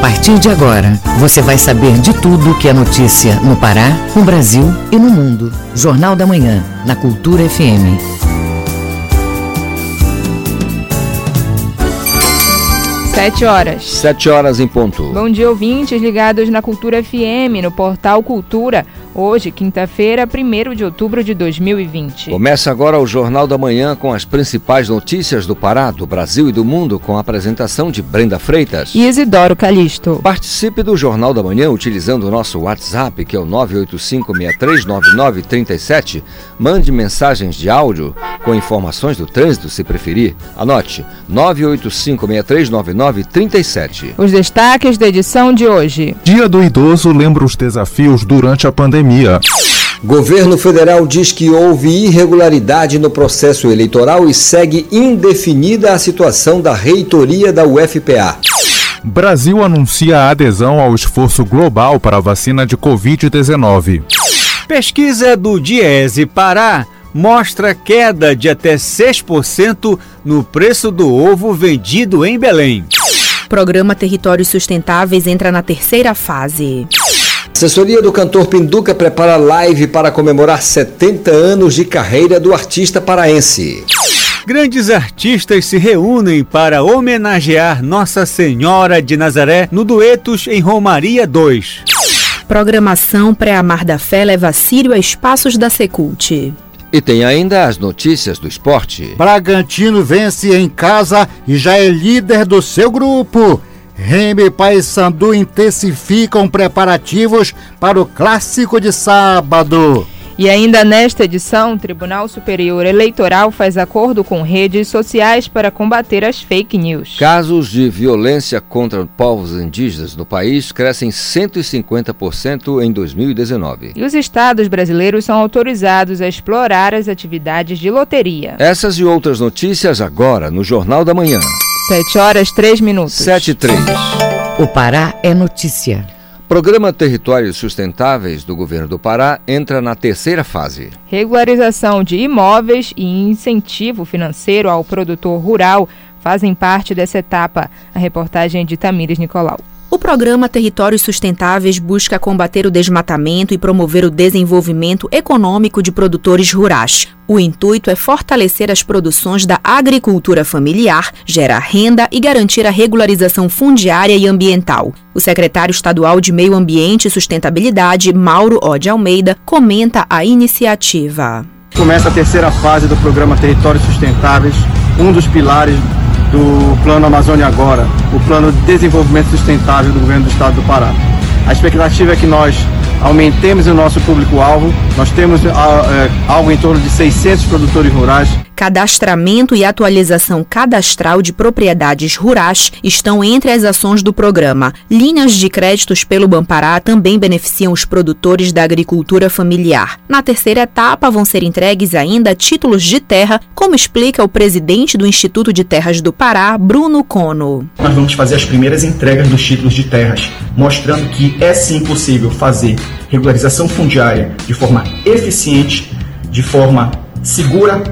partir de agora, você vai saber de tudo que é notícia no Pará, no Brasil e no mundo. Jornal da Manhã, na Cultura FM. Sete horas. Sete horas em ponto. Bom dia, ouvintes ligados na Cultura FM, no portal Cultura. Hoje, quinta-feira, 1 de outubro de 2020. Começa agora o Jornal da Manhã com as principais notícias do Pará, do Brasil e do mundo, com a apresentação de Brenda Freitas e Isidoro Calixto. Participe do Jornal da Manhã utilizando o nosso WhatsApp, que é o 985639937. Mande mensagens de áudio com informações do trânsito, se preferir. Anote 985639937. Os destaques da edição de hoje. Dia do Idoso lembra os desafios durante a pandemia pandemia. Governo federal diz que houve irregularidade no processo eleitoral e segue indefinida a situação da reitoria da UFPA. Brasil anuncia a adesão ao esforço global para a vacina de Covid-19. Pesquisa do Diese Pará mostra queda de até 6% no preço do ovo vendido em Belém. Programa Territórios Sustentáveis entra na terceira fase. Assessoria do cantor Pinduca prepara live para comemorar 70 anos de carreira do artista paraense. Grandes artistas se reúnem para homenagear Nossa Senhora de Nazaré no Duetos em Romaria 2. Programação Pré-Amar da Fé leva Sírio a espaços da Secult. E tem ainda as notícias do esporte. Bragantino vence em casa e já é líder do seu grupo. Remy e Paysandu intensificam preparativos para o clássico de sábado. E ainda nesta edição, o Tribunal Superior Eleitoral faz acordo com redes sociais para combater as fake news. Casos de violência contra povos indígenas no país crescem 150% em 2019. E os estados brasileiros são autorizados a explorar as atividades de loteria. Essas e outras notícias agora no Jornal da Manhã. 7 horas 3 minutos. 7 e 3. O Pará é notícia. Programa Territórios Sustentáveis do Governo do Pará entra na terceira fase. Regularização de imóveis e incentivo financeiro ao produtor rural fazem parte dessa etapa. A reportagem de Tamires Nicolau. O programa Territórios Sustentáveis busca combater o desmatamento e promover o desenvolvimento econômico de produtores rurais. O intuito é fortalecer as produções da agricultura familiar, gerar renda e garantir a regularização fundiária e ambiental. O secretário estadual de Meio Ambiente e Sustentabilidade, Mauro Ode Almeida, comenta a iniciativa. Começa a terceira fase do programa Territórios Sustentáveis, um dos pilares do Plano Amazônia Agora, o Plano de Desenvolvimento Sustentável do Governo do Estado do Pará. A expectativa é que nós aumentemos o nosso público-alvo. Nós temos uh, algo em torno de 600 produtores rurais. Cadastramento e atualização cadastral de propriedades rurais estão entre as ações do programa. Linhas de créditos pelo Bampará também beneficiam os produtores da agricultura familiar. Na terceira etapa vão ser entregues ainda títulos de terra, como explica o presidente do Instituto de Terras do Pará, Bruno Cono. Nós vamos fazer as primeiras entregas dos títulos de terras, mostrando que é sim possível fazer regularização fundiária de forma eficiente, de forma segura,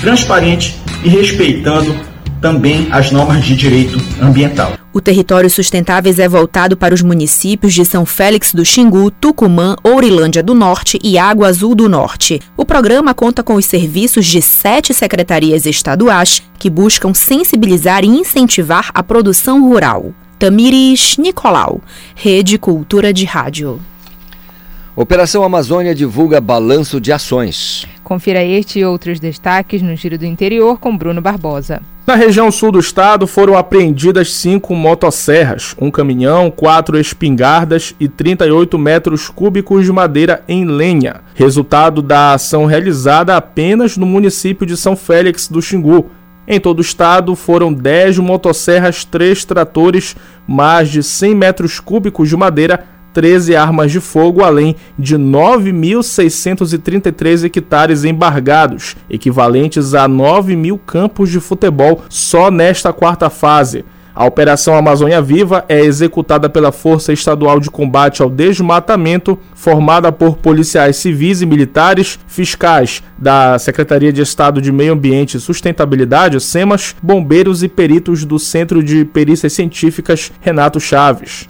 transparente e respeitando também as normas de direito ambiental. O território sustentáveis é voltado para os municípios de São Félix do Xingu, Tucumã, Ourilândia do Norte e Água Azul do Norte. O programa conta com os serviços de sete secretarias estaduais que buscam sensibilizar e incentivar a produção rural. Tamires Nicolau, Rede Cultura de Rádio. Operação Amazônia divulga balanço de ações. Confira este e outros destaques no Giro do Interior com Bruno Barbosa. Na região sul do estado foram apreendidas cinco motosserras, um caminhão, quatro espingardas e 38 metros cúbicos de madeira em lenha, resultado da ação realizada apenas no município de São Félix do Xingu. Em todo o estado foram 10 motosserras, 3 tratores, mais de 100 metros cúbicos de madeira 13 armas de fogo, além de 9.633 hectares embargados, equivalentes a 9 mil campos de futebol só nesta quarta fase. A Operação Amazônia Viva é executada pela Força Estadual de Combate ao Desmatamento, formada por policiais civis e militares, fiscais da Secretaria de Estado de Meio Ambiente e Sustentabilidade, SEMAS, bombeiros e peritos do Centro de Perícias Científicas Renato Chaves.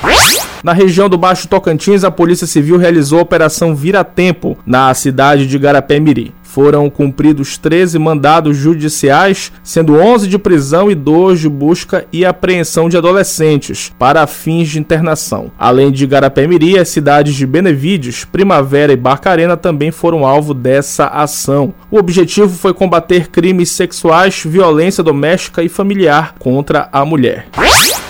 Na região do Baixo Tocantins, a Polícia Civil realizou a Operação Vira Tempo na cidade de Garapé-Miri. Foram cumpridos 13 mandados judiciais, sendo 11 de prisão e 2 de busca e apreensão de adolescentes para fins de internação. Além de Garapé-Miri, as cidades de Benevides, Primavera e Barcarena também foram alvo dessa ação. O objetivo foi combater crimes sexuais, violência doméstica e familiar contra a mulher.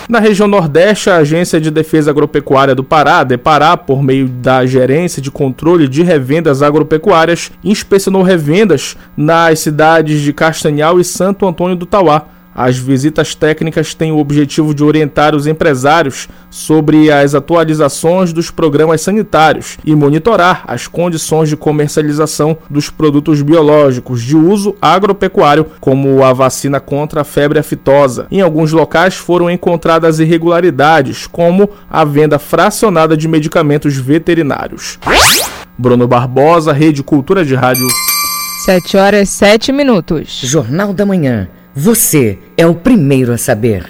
Na região Nordeste, a Agência de Defesa Agropecuária do Pará, DEPARÁ, por meio da Gerência de Controle de Revendas Agropecuárias, inspecionou revendas nas cidades de Castanhal e Santo Antônio do Tauá as visitas técnicas têm o objetivo de orientar os empresários sobre as atualizações dos programas sanitários e monitorar as condições de comercialização dos produtos biológicos de uso agropecuário, como a vacina contra a febre aftosa. Em alguns locais foram encontradas irregularidades, como a venda fracionada de medicamentos veterinários. Bruno Barbosa, Rede Cultura de Rádio. 7 horas 7 minutos. Jornal da Manhã. Você é o primeiro a saber.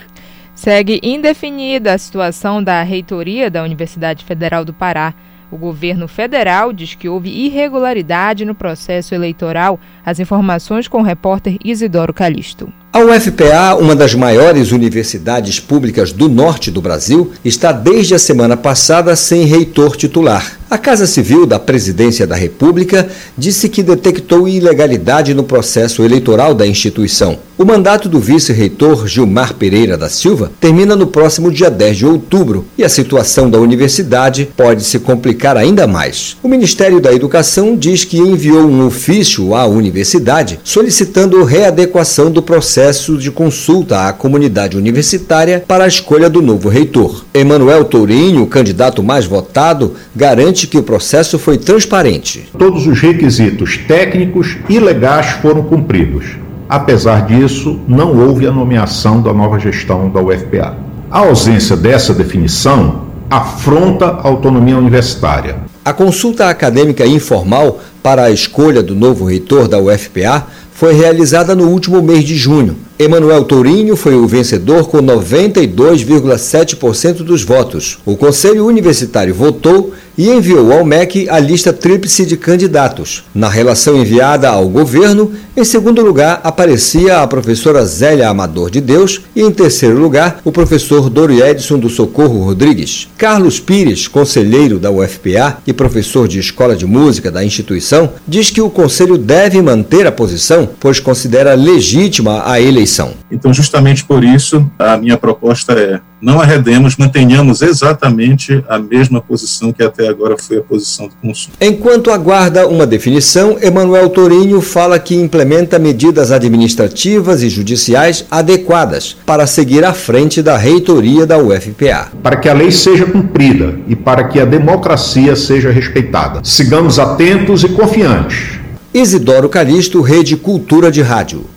Segue indefinida a situação da reitoria da Universidade Federal do Pará. O governo federal diz que houve irregularidade no processo eleitoral. As informações com o repórter Isidoro Calixto. A UFPA, uma das maiores universidades públicas do norte do Brasil, está desde a semana passada sem reitor titular. A Casa Civil da Presidência da República disse que detectou ilegalidade no processo eleitoral da instituição. O mandato do vice-reitor Gilmar Pereira da Silva termina no próximo dia 10 de outubro e a situação da universidade pode se complicar ainda mais. O Ministério da Educação diz que enviou um ofício à universidade solicitando readequação do processo de consulta à comunidade universitária para a escolha do novo reitor. Emanuel Tourinho, candidato mais votado, garante garante que o processo foi transparente. Todos os requisitos técnicos e legais foram cumpridos. Apesar disso, não houve a nomeação da nova gestão da UFPA. A ausência dessa definição afronta a autonomia universitária. A consulta acadêmica informal para a escolha do novo reitor da UFPA foi realizada no último mês de junho. Emanuel Tourinho foi o vencedor com 92,7% dos votos. O Conselho Universitário votou e enviou ao MEC a lista tríplice de candidatos. Na relação enviada ao governo, em segundo lugar aparecia a professora Zélia Amador de Deus e em terceiro lugar o professor Edson do Socorro Rodrigues. Carlos Pires, conselheiro da UFPA e professor de escola de música da instituição, diz que o conselho deve manter a posição, pois considera legítima a eleição. Então, justamente por isso, a minha proposta é não arredemos, mantenhamos exatamente a mesma posição que até agora foi a posição do consumo. Enquanto aguarda uma definição, Emanuel Torinho fala que implementa medidas administrativas e judiciais adequadas para seguir à frente da reitoria da UFPA. Para que a lei seja cumprida e para que a democracia seja respeitada. Sigamos atentos e confiantes. Isidoro Calixto, Rede Cultura de Rádio.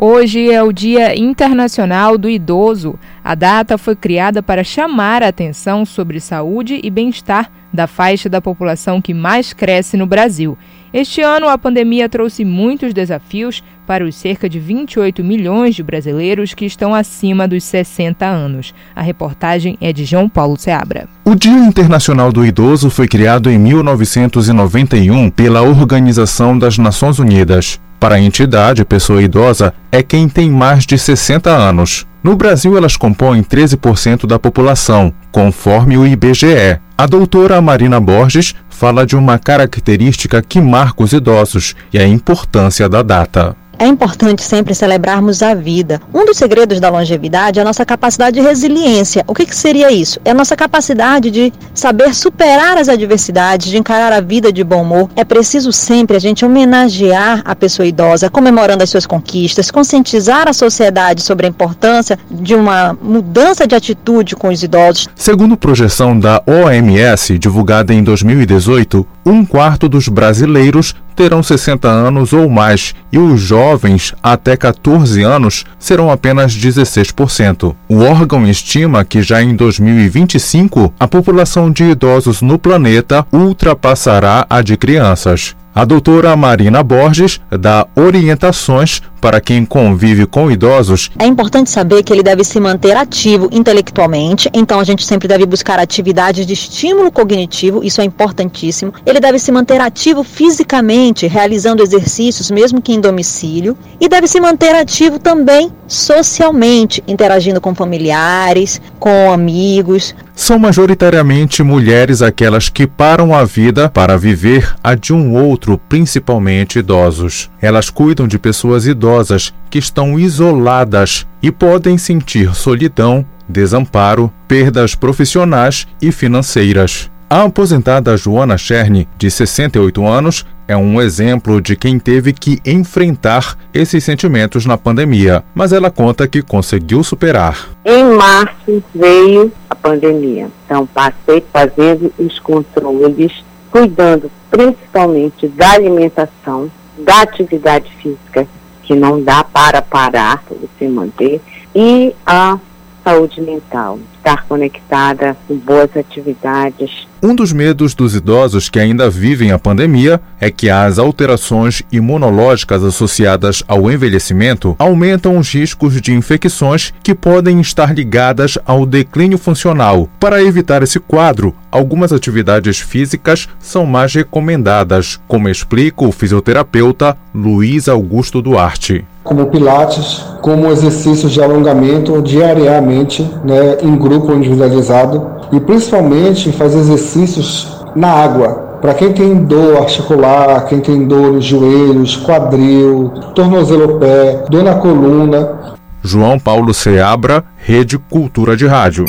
Hoje é o Dia Internacional do Idoso. A data foi criada para chamar a atenção sobre saúde e bem-estar da faixa da população que mais cresce no Brasil. Este ano, a pandemia trouxe muitos desafios para os cerca de 28 milhões de brasileiros que estão acima dos 60 anos. A reportagem é de João Paulo Seabra. O Dia Internacional do Idoso foi criado em 1991 pela Organização das Nações Unidas. Para a entidade, pessoa idosa é quem tem mais de 60 anos. No Brasil, elas compõem 13% da população, conforme o IBGE. A doutora Marina Borges fala de uma característica que marca os idosos e a importância da data. É importante sempre celebrarmos a vida. Um dos segredos da longevidade é a nossa capacidade de resiliência. O que, que, seria isso? É a nossa capacidade de saber superar as adversidades, de encarar a vida de bom humor. É preciso sempre a gente homenagear a pessoa idosa, comemorando as suas conquistas, conscientizar a sociedade sobre a importância de uma mudança de atitude com os idosos. Segundo projeção da OMS, divulgada em 2018, um quarto dos brasileiros terão 60 anos ou mais e os jovens até 14 anos serão apenas 16%. O órgão estima que já em 2025 a população de idosos no planeta ultrapassará a de crianças. A doutora Marina Borges dá orientações para quem convive com idosos. É importante saber que ele deve se manter ativo intelectualmente, então a gente sempre deve buscar atividades de estímulo cognitivo, isso é importantíssimo. Ele deve se manter ativo fisicamente, realizando exercícios, mesmo que em domicílio, e deve se manter ativo também socialmente, interagindo com familiares, com amigos. São majoritariamente mulheres aquelas que param a vida para viver a de um outro, principalmente idosos. Elas cuidam de pessoas idosas que estão isoladas e podem sentir solidão, desamparo, perdas profissionais e financeiras. A aposentada Joana Cherne, de 68 anos, é um exemplo de quem teve que enfrentar esses sentimentos na pandemia, mas ela conta que conseguiu superar. Em março veio a pandemia, então passei fazendo os controles, cuidando principalmente da alimentação, da atividade física, que não dá para parar, para você manter, e a saúde mental, estar conectada com boas atividades. Um dos medos dos idosos que ainda vivem a pandemia é que as alterações imunológicas associadas ao envelhecimento aumentam os riscos de infecções que podem estar ligadas ao declínio funcional. Para evitar esse quadro, algumas atividades físicas são mais recomendadas, como explica o fisioterapeuta Luiz Augusto Duarte como pilates, como exercícios de alongamento diariamente, né, em grupo individualizado e principalmente fazer exercícios na água. Para quem tem dor articular, quem tem dor nos joelhos, quadril, tornozelo pé, dor na coluna. João Paulo Seabra, Rede Cultura de Rádio.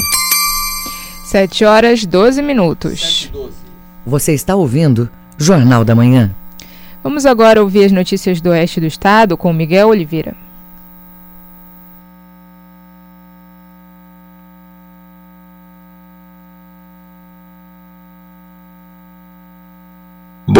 7 horas 12 minutos. Você está ouvindo Jornal da Manhã. Vamos agora ouvir as notícias do oeste do estado com Miguel Oliveira.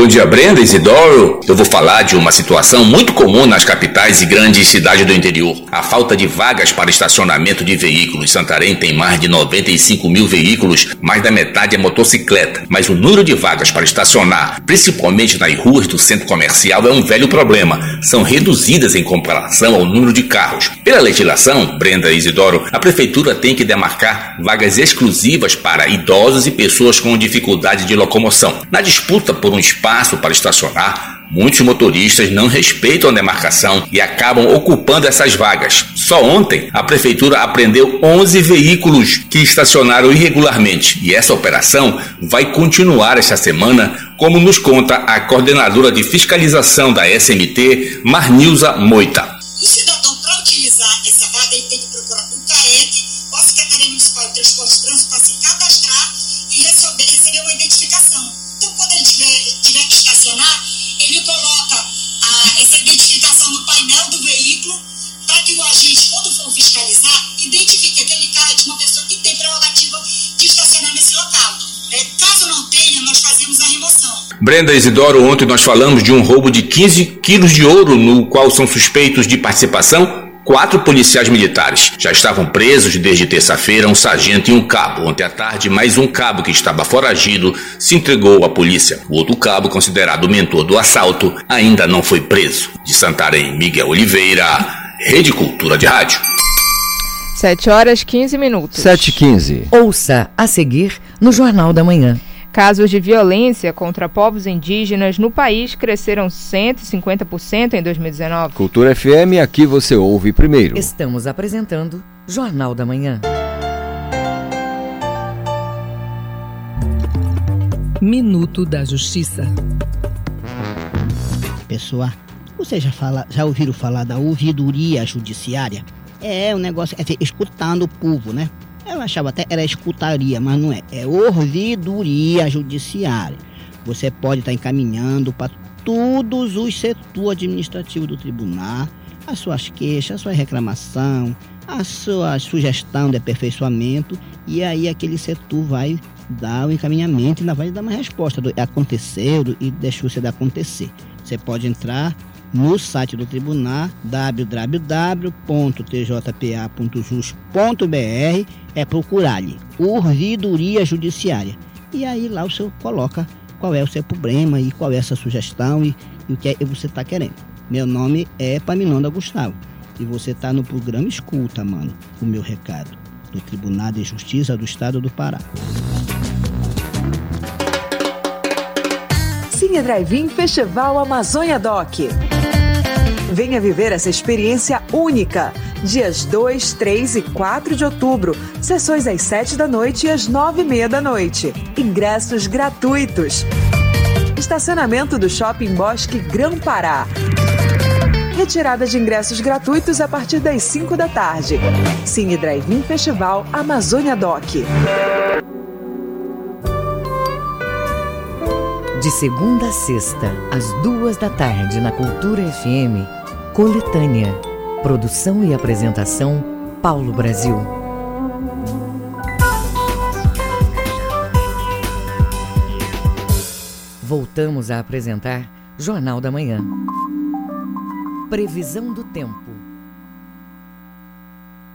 Dia, Brenda, Isidoro. Eu vou falar de uma situação muito comum nas capitais e grandes cidades do interior. A falta de vagas para estacionamento de veículos. Santarém tem mais de 95 mil veículos, mais da metade é motocicleta. Mas o número de vagas para estacionar, principalmente nas ruas do centro comercial, é um velho problema. São reduzidas em comparação ao número de carros. Pela legislação, Brenda e Isidoro, a prefeitura tem que demarcar vagas exclusivas para idosos e pessoas com dificuldade de locomoção. Na disputa por um espaço espaço para estacionar, muitos motoristas não respeitam a demarcação e acabam ocupando essas vagas. Só ontem, a prefeitura apreendeu 11 veículos que estacionaram irregularmente e essa operação vai continuar esta semana, como nos conta a coordenadora de fiscalização da SMT, Marnilza Moita. Brenda Isidoro, ontem nós falamos de um roubo de 15 quilos de ouro, no qual são suspeitos de participação Quatro policiais militares já estavam presos desde terça-feira, um sargento e um cabo. Ontem à tarde, mais um cabo que estava foragido se entregou à polícia. O outro cabo, considerado o mentor do assalto, ainda não foi preso. De Santarém, Miguel Oliveira, Rede Cultura de Rádio. 7 horas 15 minutos. 7 15 Ouça a seguir no Jornal da Manhã. Casos de violência contra povos indígenas no país cresceram 150% em 2019. Cultura FM, aqui você ouve primeiro. Estamos apresentando Jornal da Manhã. Minuto da Justiça. Pessoal, vocês já, fala, já ouviram falar da ouvidoria judiciária? É, o negócio é escutando o povo, né? Eu achava até era escutaria, mas não é. É ouvidoria judiciária. Você pode estar encaminhando para todos os setores administrativos do tribunal as suas queixas, a sua reclamação, a sua sugestão de aperfeiçoamento e aí aquele setor vai dar o encaminhamento e ainda vai dar uma resposta do aconteceu e deixou-se de acontecer. Você pode entrar no site do tribunal www.tjpa.jus.br é procurar ali ouvidoria judiciária e aí lá o senhor coloca qual é o seu problema e qual é essa sugestão e, e o que é você está querendo. Meu nome é Paminonda Gustavo e você está no programa Escuta, mano, o meu recado do Tribunal de Justiça do Estado do Pará. Cine Drive-In Festival Amazônia Doc. Venha viver essa experiência única. Dias 2, 3 e 4 de outubro. Sessões às 7 da noite e às 9 e meia da noite. Ingressos gratuitos. Estacionamento do Shopping Bosque Grão Pará. Retirada de ingressos gratuitos a partir das 5 da tarde. Cine Drive-In Festival Amazônia Doc. De segunda a sexta, às duas da tarde, na Cultura FM, Coletânea. Produção e apresentação, Paulo Brasil. Voltamos a apresentar Jornal da Manhã. Previsão do tempo.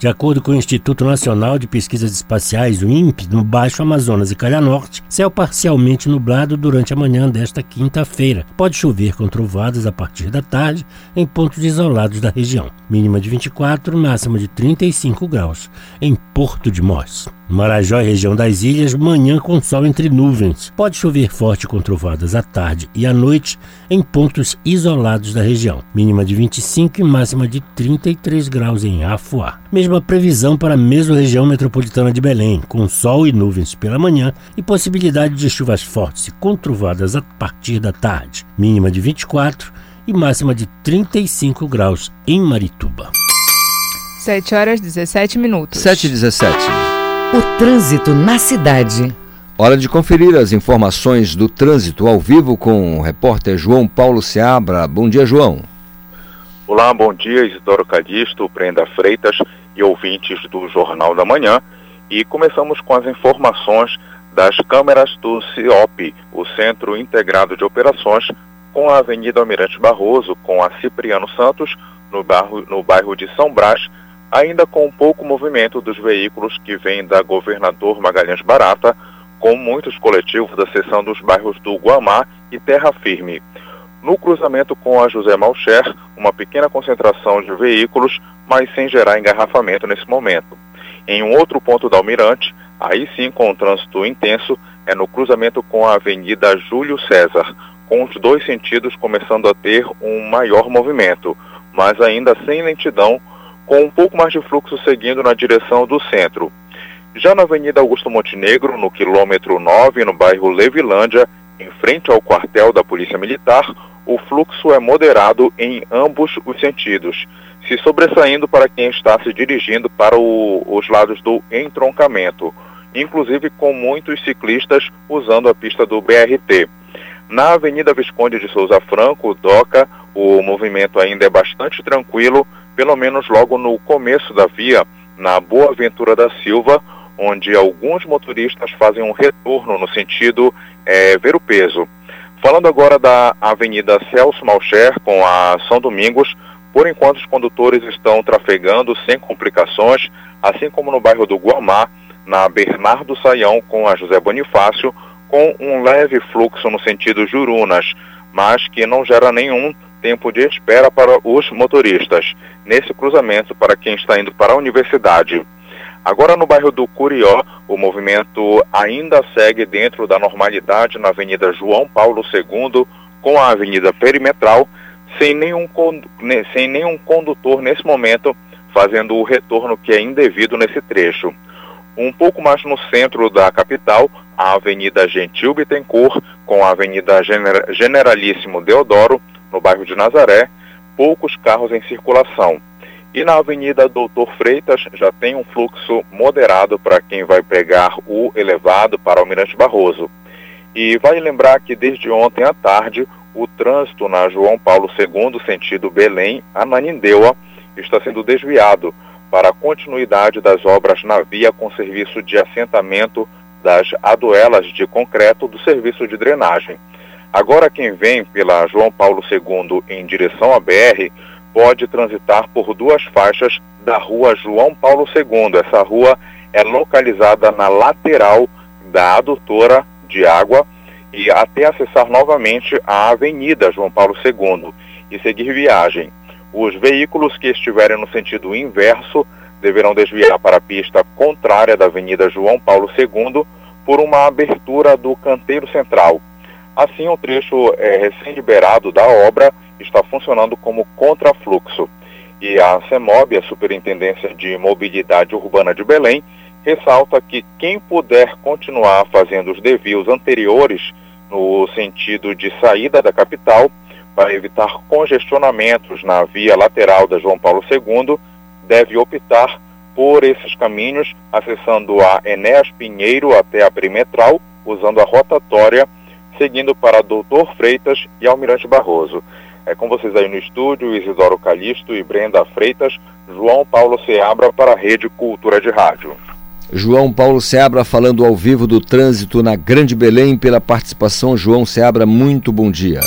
De acordo com o Instituto Nacional de Pesquisas Espaciais, o INPE, no Baixo Amazonas e Calha Norte, céu parcialmente nublado durante a manhã desta quinta-feira. Pode chover com trovadas a partir da tarde em pontos isolados da região. Mínima de 24, máxima de 35 graus. Em Porto de Mós. Marajó e região das ilhas, manhã com sol entre nuvens. Pode chover forte com trovadas à tarde e à noite em pontos isolados da região. Mínima de 25 e máxima de 33 graus em Afuá. Mesma previsão para a mesma região metropolitana de Belém, com sol e nuvens pela manhã e possibilidade de chuvas fortes e com trovadas a partir da tarde. Mínima de 24 e máxima de 35 graus em Marituba. 7 horas 17 minutos. 7 e 17. O trânsito na cidade. Hora de conferir as informações do trânsito ao vivo com o repórter João Paulo Seabra. Bom dia, João. Olá, bom dia, Isidoro Calixto, Brenda Freitas e ouvintes do Jornal da Manhã. E começamos com as informações das câmeras do CIOP, o Centro Integrado de Operações, com a Avenida Almirante Barroso, com a Cipriano Santos, no bairro, no bairro de São Brás, ainda com pouco movimento dos veículos que vêm da Governador Magalhães Barata, com muitos coletivos da seção dos bairros do Guamá e Terra Firme. No cruzamento com a José Malcher, uma pequena concentração de veículos, mas sem gerar engarrafamento nesse momento. Em um outro ponto da Almirante, aí sim com um trânsito intenso, é no cruzamento com a Avenida Júlio César, com os dois sentidos começando a ter um maior movimento, mas ainda sem lentidão, com um pouco mais de fluxo seguindo na direção do centro. Já na Avenida Augusto Montenegro, no quilômetro 9, no bairro Levilândia, em frente ao quartel da Polícia Militar, o fluxo é moderado em ambos os sentidos, se sobressaindo para quem está se dirigindo para o, os lados do entroncamento, inclusive com muitos ciclistas usando a pista do BRT. Na Avenida Visconde de Souza Franco, DOCA, o movimento ainda é bastante tranquilo, pelo menos logo no começo da via, na Boa Ventura da Silva, onde alguns motoristas fazem um retorno no sentido é, ver o peso. Falando agora da Avenida Celso Malcher com a São Domingos, por enquanto os condutores estão trafegando sem complicações, assim como no bairro do Guamá, na Bernardo Saião com a José Bonifácio, com um leve fluxo no sentido Jurunas, mas que não gera nenhum tempo de espera para os motoristas, nesse cruzamento para quem está indo para a universidade. Agora no bairro do Curió, o movimento ainda segue dentro da normalidade na Avenida João Paulo II com a Avenida Perimetral, sem nenhum, sem nenhum condutor nesse momento fazendo o retorno que é indevido nesse trecho. Um pouco mais no centro da capital, a Avenida Gentil Bittencourt com a Avenida Generalíssimo Deodoro, no bairro de Nazaré, poucos carros em circulação. E na Avenida Doutor Freitas já tem um fluxo moderado para quem vai pegar o elevado para Almirante Barroso. E vale lembrar que desde ontem à tarde, o trânsito na João Paulo II, sentido Belém, a Nanindeua, está sendo desviado para a continuidade das obras na via com serviço de assentamento das aduelas de concreto do serviço de drenagem. Agora quem vem pela João Paulo II em direção à BR pode transitar por duas faixas da rua João Paulo II. Essa rua é localizada na lateral da adutora de água e até acessar novamente a Avenida João Paulo II e seguir viagem. Os veículos que estiverem no sentido inverso deverão desviar para a pista contrária da Avenida João Paulo II por uma abertura do canteiro central. Assim, o trecho é, recém-liberado da obra está funcionando como contrafluxo. E a CEMOB, a Superintendência de Mobilidade Urbana de Belém, ressalta que quem puder continuar fazendo os desvios anteriores no sentido de saída da capital, para evitar congestionamentos na via lateral da João Paulo II, deve optar por esses caminhos, acessando a Enéas Pinheiro até a Perimetral, usando a rotatória, seguindo para Doutor Freitas e Almirante Barroso. É com vocês aí no estúdio, Isidoro Calixto e Brenda Freitas, João Paulo Seabra para a Rede Cultura de Rádio. João Paulo Seabra falando ao vivo do trânsito na Grande Belém pela participação. João Seabra, muito bom dia.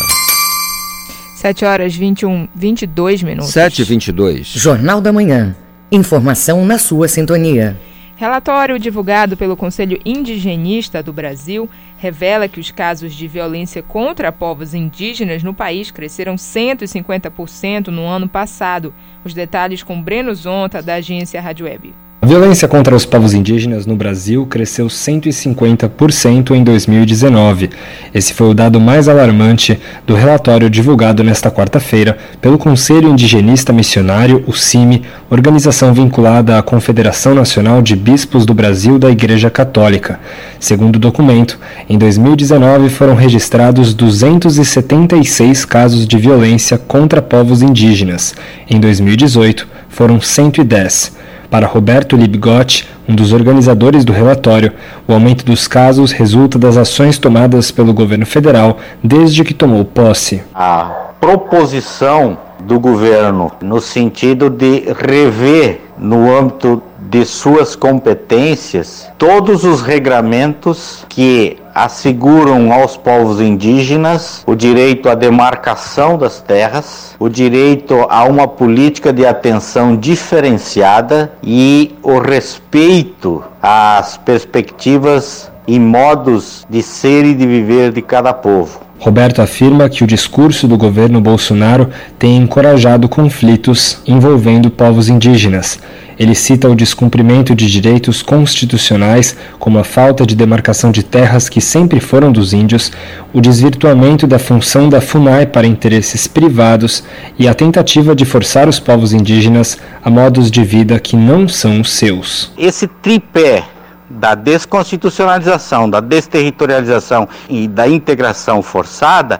7 horas 21, 22 minutos. 7 e 22. Jornal da Manhã. Informação na sua sintonia. Relatório divulgado pelo Conselho Indigenista do Brasil revela que os casos de violência contra povos indígenas no país cresceram 150% no ano passado. Os detalhes com Breno Zonta, da agência Rádio Web. A violência contra os povos indígenas no Brasil cresceu 150% em 2019. Esse foi o dado mais alarmante do relatório divulgado nesta quarta-feira pelo Conselho Indigenista Missionário, o CIMI, organização vinculada à Confederação Nacional de Bispos do Brasil da Igreja Católica. Segundo o documento, em 2019 foram registrados 276 casos de violência contra povos indígenas. Em 2018, foram 110. Para Roberto Libgotti, um dos organizadores do relatório, o aumento dos casos resulta das ações tomadas pelo governo federal desde que tomou posse. A proposição do governo no sentido de rever no âmbito de suas competências todos os regramentos que asseguram aos povos indígenas o direito à demarcação das terras, o direito a uma política de atenção diferenciada e o respeito às perspectivas e modos de ser e de viver de cada povo. Roberto afirma que o discurso do governo Bolsonaro tem encorajado conflitos envolvendo povos indígenas. Ele cita o descumprimento de direitos constitucionais, como a falta de demarcação de terras que sempre foram dos índios, o desvirtuamento da função da FUNAI para interesses privados e a tentativa de forçar os povos indígenas a modos de vida que não são os seus. Esse tripé da desconstitucionalização, da desterritorialização e da integração forçada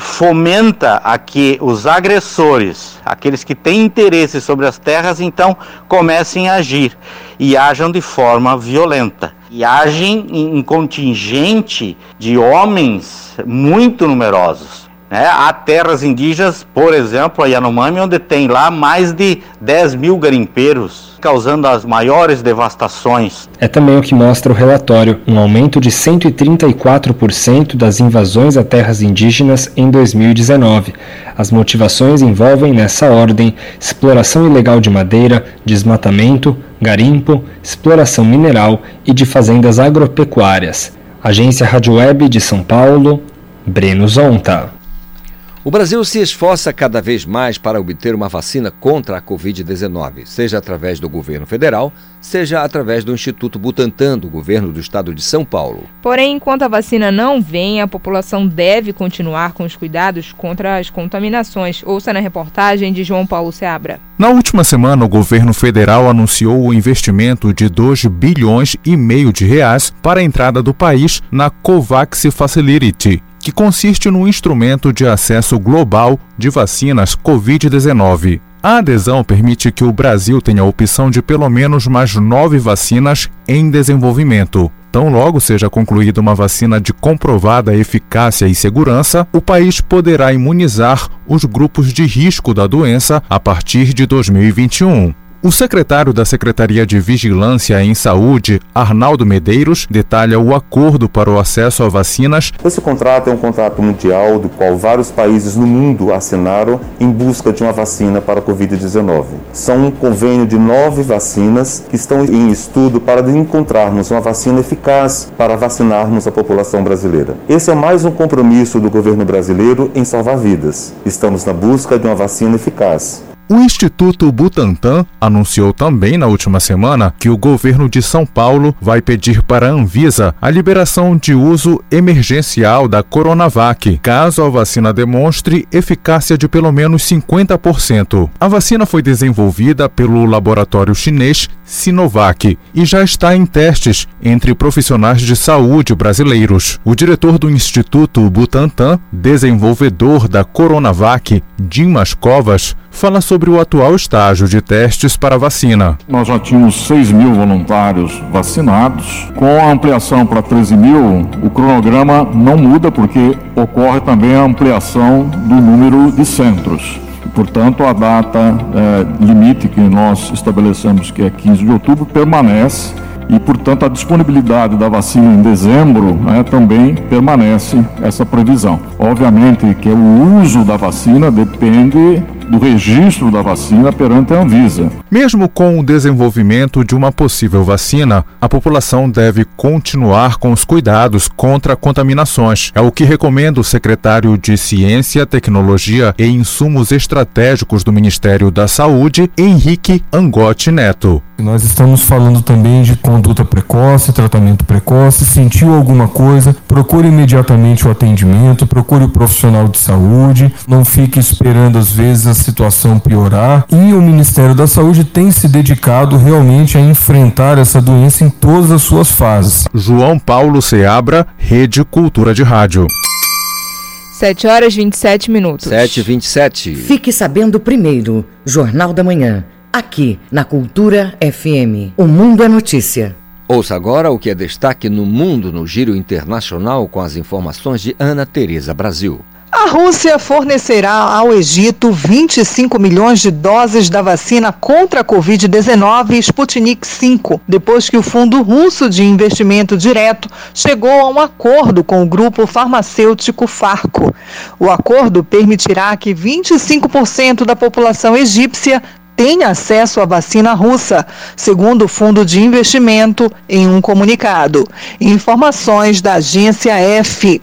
fomenta a que os agressores, aqueles que têm interesse sobre as terras, então comecem a agir e ajam de forma violenta. E agem em contingente de homens muito numerosos. Né? Há terras indígenas, por exemplo, a Yanomami, onde tem lá mais de 10 mil garimpeiros causando as maiores devastações. É também o que mostra o relatório, um aumento de 134% das invasões a terras indígenas em 2019. As motivações envolvem, nessa ordem, exploração ilegal de madeira, desmatamento, garimpo, exploração mineral e de fazendas agropecuárias. Agência Rádio Web de São Paulo, Breno Zonta. O Brasil se esforça cada vez mais para obter uma vacina contra a Covid-19, seja através do governo federal, seja através do Instituto Butantan, do governo do estado de São Paulo. Porém, enquanto a vacina não vem, a população deve continuar com os cuidados contra as contaminações. Ouça na reportagem de João Paulo Seabra. Na última semana, o governo federal anunciou o investimento de 2 bilhões e meio de reais para a entrada do país na COVAX Facility, que consiste no instrumento de acesso global de vacinas Covid-19. A adesão permite que o Brasil tenha a opção de pelo menos mais nove vacinas em desenvolvimento. Tão logo seja concluída uma vacina de comprovada eficácia e segurança, o país poderá imunizar os grupos de risco da doença a partir de 2021. O secretário da Secretaria de Vigilância em Saúde, Arnaldo Medeiros, detalha o acordo para o acesso a vacinas. Esse contrato é um contrato mundial do qual vários países no mundo assinaram em busca de uma vacina para a Covid-19. São um convênio de nove vacinas que estão em estudo para encontrarmos uma vacina eficaz para vacinarmos a população brasileira. Esse é mais um compromisso do governo brasileiro em salvar vidas. Estamos na busca de uma vacina eficaz. O Instituto Butantan anunciou também na última semana que o governo de São Paulo vai pedir para a Anvisa a liberação de uso emergencial da Coronavac, caso a vacina demonstre eficácia de pelo menos 50%. A vacina foi desenvolvida pelo laboratório chinês Sinovac e já está em testes entre profissionais de saúde brasileiros. O diretor do Instituto Butantan, desenvolvedor da Coronavac, Dimas Covas, fala sobre o atual estágio de testes para vacina. Nós já tínhamos 6 mil voluntários vacinados. Com a ampliação para 13 mil, o cronograma não muda porque ocorre também a ampliação do número de centros. Portanto, a data é, limite que nós estabelecemos, que é 15 de outubro, permanece e, portanto, a disponibilidade da vacina em dezembro né, também permanece essa previsão. Obviamente que o uso da vacina depende do registro da vacina perante a Anvisa. Mesmo com o desenvolvimento de uma possível vacina, a população deve continuar com os cuidados contra contaminações. É o que recomenda o secretário de Ciência, Tecnologia e Insumos Estratégicos do Ministério da Saúde, Henrique Angotti Neto. Nós estamos falando também de conduta precoce, tratamento precoce. Sentiu alguma coisa, procure imediatamente o atendimento, procure o profissional de saúde, não fique esperando às vezes a situação piorar. E o Ministério da Saúde tem se dedicado realmente a enfrentar essa doença em todas as suas fases. João Paulo Seabra, Rede Cultura de Rádio. 7 horas 27 minutos. 7 e 27. Fique sabendo primeiro, Jornal da Manhã, aqui na Cultura FM. O Mundo é Notícia. Ouça agora o que é destaque no mundo no giro internacional com as informações de Ana Teresa Brasil. A Rússia fornecerá ao Egito 25 milhões de doses da vacina contra a Covid-19 Sputnik V, depois que o Fundo Russo de Investimento Direto chegou a um acordo com o grupo farmacêutico Farco. O acordo permitirá que 25% da população egípcia tenha acesso à vacina russa, segundo o Fundo de Investimento em um comunicado. Informações da agência F.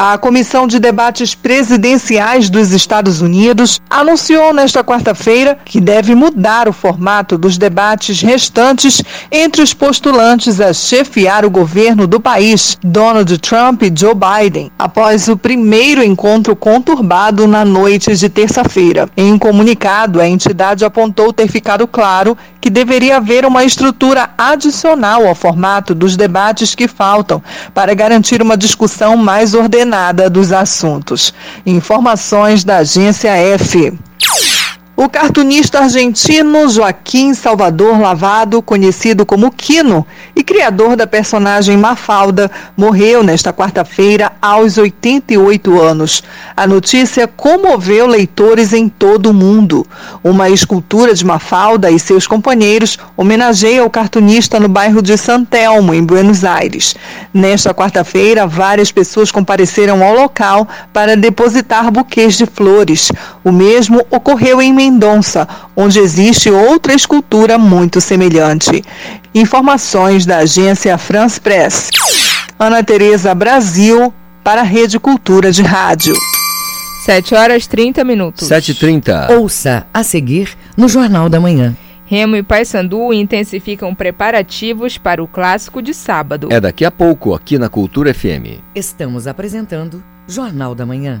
A Comissão de Debates Presidenciais dos Estados Unidos anunciou nesta quarta-feira que deve mudar o formato dos debates restantes entre os postulantes a chefiar o governo do país, Donald Trump e Joe Biden, após o primeiro encontro conturbado na noite de terça-feira. Em um comunicado, a entidade apontou ter ficado claro que deveria haver uma estrutura adicional ao formato dos debates que faltam para garantir uma discussão mais ordenada dos assuntos. Informações da agência F. O cartunista argentino Joaquim Salvador Lavado, conhecido como Quino e criador da personagem Mafalda, morreu nesta quarta-feira aos 88 anos. A notícia comoveu leitores em todo o mundo. Uma escultura de Mafalda e seus companheiros homenageia o cartunista no bairro de San Telmo, em Buenos Aires. Nesta quarta-feira, várias pessoas compareceram ao local para depositar buquês de flores. O mesmo ocorreu em Mendonça, onde existe outra escultura muito semelhante. Informações da agência France Press. Ana Tereza Brasil, para a Rede Cultura de Rádio. 7 horas 30 minutos. 7h30. Ouça a seguir no Jornal da Manhã. Remo e Paysandu intensificam preparativos para o clássico de sábado. É daqui a pouco, aqui na Cultura FM. Estamos apresentando Jornal da Manhã.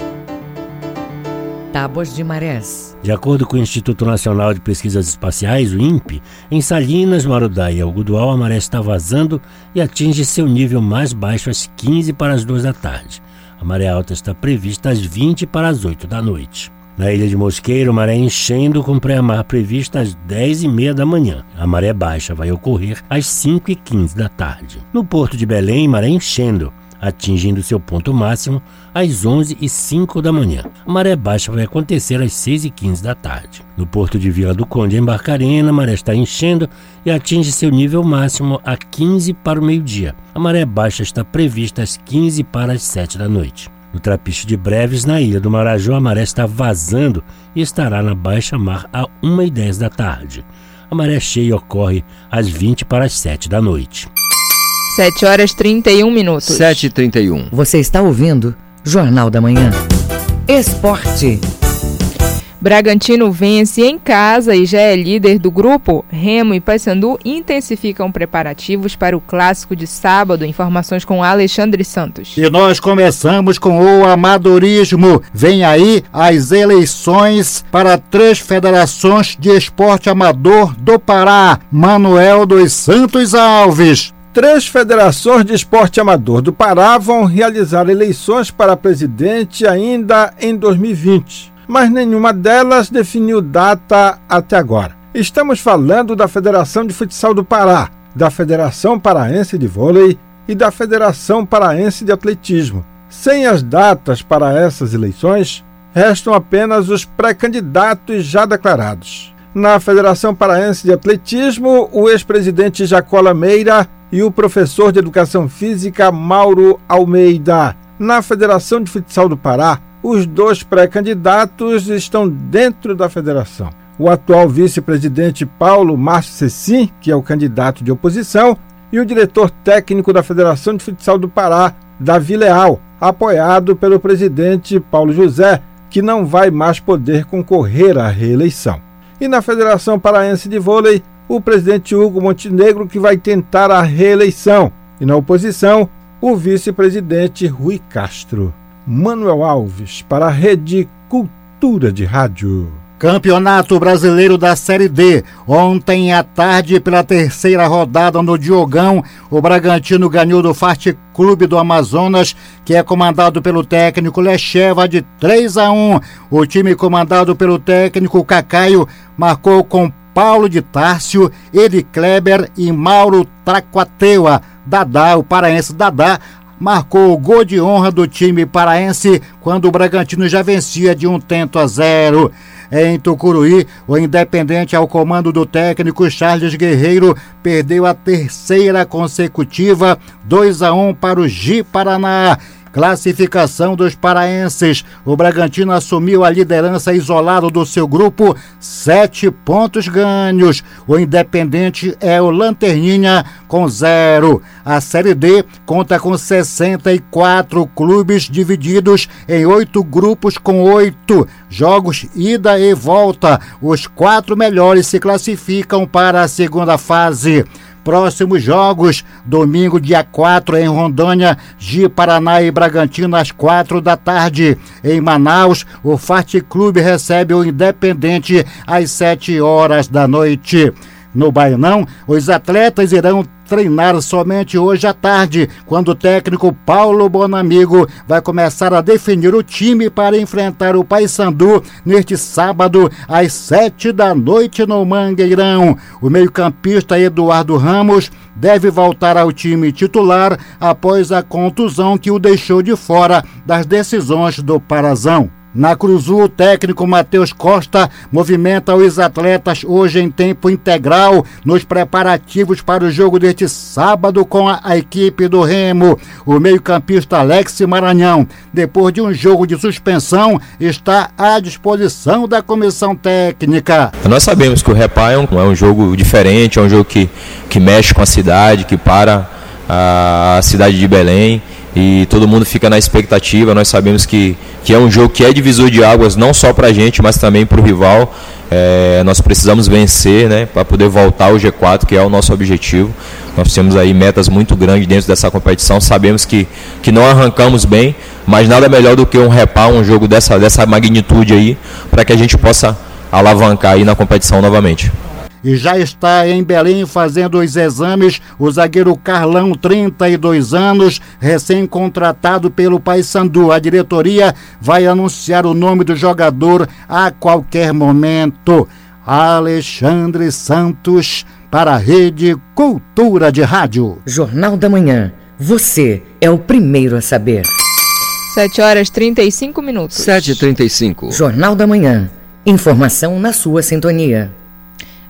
Tábuas de marés. De acordo com o Instituto Nacional de Pesquisas Espaciais, o INPE, em Salinas, Marudá e Algodual, a maré está vazando e atinge seu nível mais baixo às 15 para as 2 da tarde. A maré alta está prevista às 20 para as 8 da noite. Na ilha de Mosqueiro, maré enchendo com pré-mar prevista às 10 e meia da manhã. A maré baixa vai ocorrer às 5 e 15 da tarde. No porto de Belém, maré enchendo atingindo seu ponto máximo às 11 e 05 da manhã. A maré baixa vai acontecer às 6 e 15 da tarde. No porto de Vila do Conde, em Barcarena, a maré está enchendo e atinge seu nível máximo a 15 para o meio-dia. A maré baixa está prevista às 15 para as 7 da noite. No Trapiche de Breves, na ilha do Marajó, a maré está vazando e estará na baixa mar a 1 e 10 da tarde. A maré cheia ocorre às 20 para as 7 da noite. 7 horas 31 minutos. 7 e 31 Você está ouvindo Jornal da Manhã. Esporte. Bragantino vence em casa e já é líder do grupo. Remo e Paysandu intensificam preparativos para o clássico de sábado. Informações com Alexandre Santos. E nós começamos com o amadorismo. Vem aí as eleições para três federações de esporte amador do Pará. Manuel dos Santos Alves. Três federações de esporte amador do Pará vão realizar eleições para presidente ainda em 2020, mas nenhuma delas definiu data até agora. Estamos falando da Federação de Futsal do Pará, da Federação Paraense de Vôlei e da Federação Paraense de Atletismo. Sem as datas para essas eleições, restam apenas os pré-candidatos já declarados. Na Federação Paraense de Atletismo, o ex-presidente Jacola Meira e o professor de Educação Física Mauro Almeida. Na Federação de Futsal do Pará, os dois pré-candidatos estão dentro da federação. O atual vice-presidente Paulo Márcio Cecim, que é o candidato de oposição, e o diretor técnico da Federação de Futsal do Pará, Davi Leal, apoiado pelo presidente Paulo José, que não vai mais poder concorrer à reeleição. E na Federação Paraense de Vôlei, o presidente Hugo Montenegro, que vai tentar a reeleição, e na oposição, o vice-presidente Rui Castro. Manuel Alves, para a Rede Cultura de Rádio. Campeonato Brasileiro da Série D. Ontem à tarde, pela terceira rodada no Diogão, o Bragantino ganhou do Fast Clube do Amazonas, que é comandado pelo técnico Lecheva de 3 a 1. O time comandado pelo técnico Cacaio marcou com Paulo de Tárcio, Edi Kleber e Mauro Traquateua. Dadá, o paraense Dadá, marcou o gol de honra do time paraense quando o Bragantino já vencia de um tento a zero. Em Tucuruí, o Independente ao comando do técnico Charles Guerreiro perdeu a terceira consecutiva, 2 a 1 para o Gi Paraná. Classificação dos paraenses. O Bragantino assumiu a liderança isolado do seu grupo, sete pontos ganhos. O Independente é o Lanterninha com zero. A Série D conta com 64 clubes divididos em oito grupos com oito jogos ida e volta. Os quatro melhores se classificam para a segunda fase. Próximos jogos, domingo, dia 4, em Rondônia, Gi Paraná e Bragantino, às 4 da tarde. Em Manaus, o Fart Clube recebe o Independente às 7 horas da noite. No Baianão, os atletas irão treinar somente hoje à tarde, quando o técnico Paulo Bonamigo vai começar a definir o time para enfrentar o Paysandu neste sábado às sete da noite no Mangueirão. O meio-campista Eduardo Ramos deve voltar ao time titular após a contusão que o deixou de fora das decisões do Parazão. Na Cruzul, o técnico Matheus Costa movimenta os atletas hoje em tempo integral nos preparativos para o jogo deste sábado com a, a equipe do Remo. O meio-campista Alex Maranhão, depois de um jogo de suspensão, está à disposição da comissão técnica. Nós sabemos que o Repá é um, é um jogo diferente, é um jogo que, que mexe com a cidade, que para a cidade de Belém e todo mundo fica na expectativa. Nós sabemos que, que é um jogo que é divisor de águas não só para a gente, mas também para o rival. É, nós precisamos vencer né, para poder voltar ao G4, que é o nosso objetivo. Nós temos aí metas muito grandes dentro dessa competição. Sabemos que, que não arrancamos bem, mas nada melhor do que um repar, um jogo dessa, dessa magnitude aí, para que a gente possa alavancar aí na competição novamente. E já está em Belém fazendo os exames o zagueiro Carlão, 32 anos, recém-contratado pelo Paysandu. A diretoria vai anunciar o nome do jogador a qualquer momento. Alexandre Santos para a Rede Cultura de Rádio. Jornal da Manhã. Você é o primeiro a saber. 7 horas 35 minutos. 7h35. Jornal da Manhã. Informação na sua sintonia.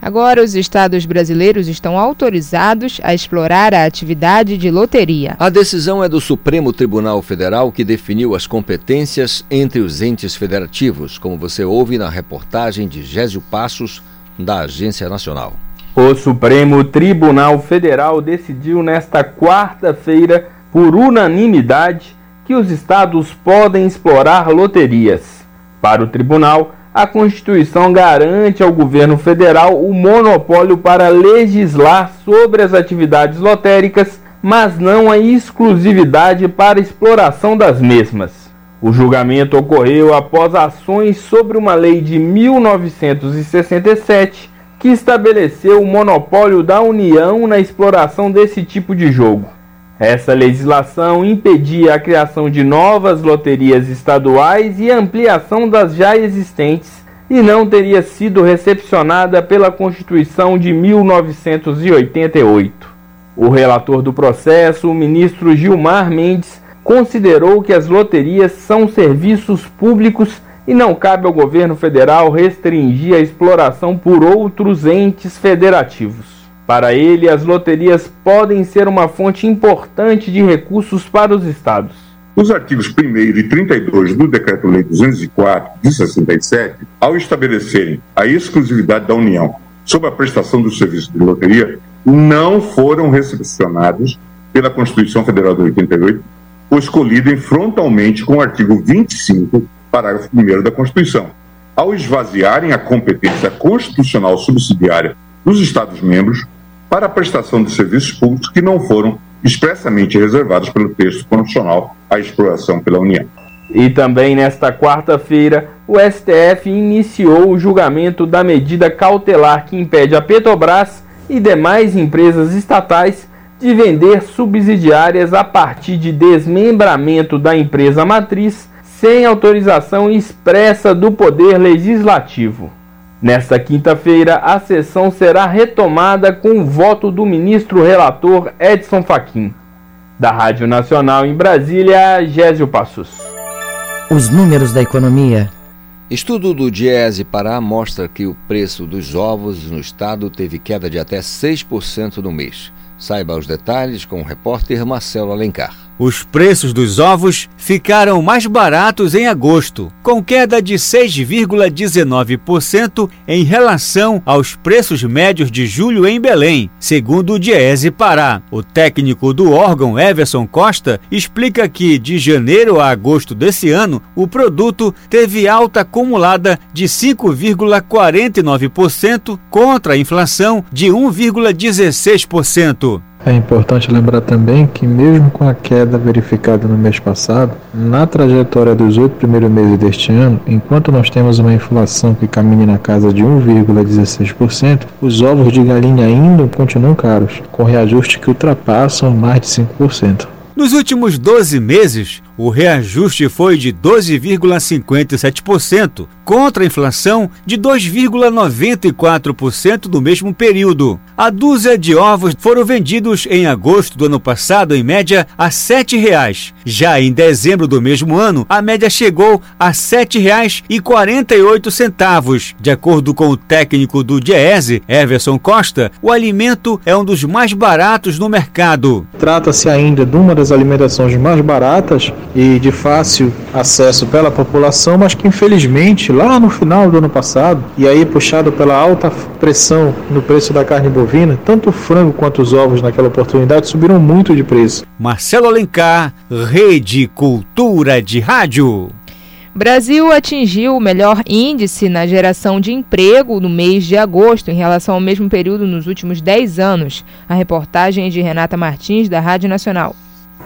Agora, os estados brasileiros estão autorizados a explorar a atividade de loteria. A decisão é do Supremo Tribunal Federal que definiu as competências entre os entes federativos, como você ouve na reportagem de Gésio Passos, da Agência Nacional. O Supremo Tribunal Federal decidiu nesta quarta-feira, por unanimidade, que os estados podem explorar loterias. Para o tribunal, a Constituição garante ao governo federal o monopólio para legislar sobre as atividades lotéricas, mas não a exclusividade para exploração das mesmas. O julgamento ocorreu após ações sobre uma lei de 1967 que estabeleceu o monopólio da União na exploração desse tipo de jogo. Essa legislação impedia a criação de novas loterias estaduais e ampliação das já existentes e não teria sido recepcionada pela Constituição de 1988. O relator do processo, o ministro Gilmar Mendes, considerou que as loterias são serviços públicos e não cabe ao governo federal restringir a exploração por outros entes federativos. Para ele, as loterias podem ser uma fonte importante de recursos para os estados. Os artigos 1 e 32 do Decreto-Lei 204 de 67, ao estabelecerem a exclusividade da União sobre a prestação do serviço de loteria, não foram recepcionados pela Constituição Federal de 88 pois colidem frontalmente com o artigo 25, parágrafo 1 da Constituição, ao esvaziarem a competência constitucional subsidiária dos Estados-membros para a prestação de serviços públicos que não foram expressamente reservados pelo texto constitucional à exploração pela União. E também nesta quarta-feira, o STF iniciou o julgamento da medida cautelar que impede a Petrobras e demais empresas estatais de vender subsidiárias a partir de desmembramento da empresa matriz sem autorização expressa do Poder Legislativo. Nesta quinta-feira, a sessão será retomada com o voto do ministro relator Edson Fachin. Da Rádio Nacional em Brasília, Gésio Passos. Os números da economia. Estudo do Diese Pará mostra que o preço dos ovos no estado teve queda de até 6% no mês. Saiba os detalhes com o repórter Marcelo Alencar. Os preços dos ovos ficaram mais baratos em agosto, com queda de 6,19% em relação aos preços médios de julho em Belém, segundo o Diese Pará. O técnico do órgão, Everson Costa, explica que de janeiro a agosto desse ano, o produto teve alta acumulada de 5,49% contra a inflação de 1,16%. É importante lembrar também que, mesmo com a queda verificada no mês passado, na trajetória dos oito primeiros meses deste ano, enquanto nós temos uma inflação que caminha na casa de 1,16%, os ovos de galinha ainda continuam caros, com reajustes que ultrapassam mais de 5%. Nos últimos 12 meses, o reajuste foi de 12,57%, contra a inflação de 2,94% no mesmo período. A dúzia de ovos foram vendidos em agosto do ano passado, em média, a R$ 7,00. Já em dezembro do mesmo ano, a média chegou a R$ 7,48. De acordo com o técnico do Diese, Everson Costa, o alimento é um dos mais baratos no mercado. Trata-se ainda de uma das alimentações mais baratas e de fácil acesso pela população, mas que infelizmente lá no final do ano passado, e aí puxado pela alta pressão no preço da carne bovina, tanto o frango quanto os ovos naquela oportunidade subiram muito de preço. Marcelo Alencar, Rede Cultura de Rádio. Brasil atingiu o melhor índice na geração de emprego no mês de agosto em relação ao mesmo período nos últimos 10 anos. A reportagem é de Renata Martins, da Rádio Nacional.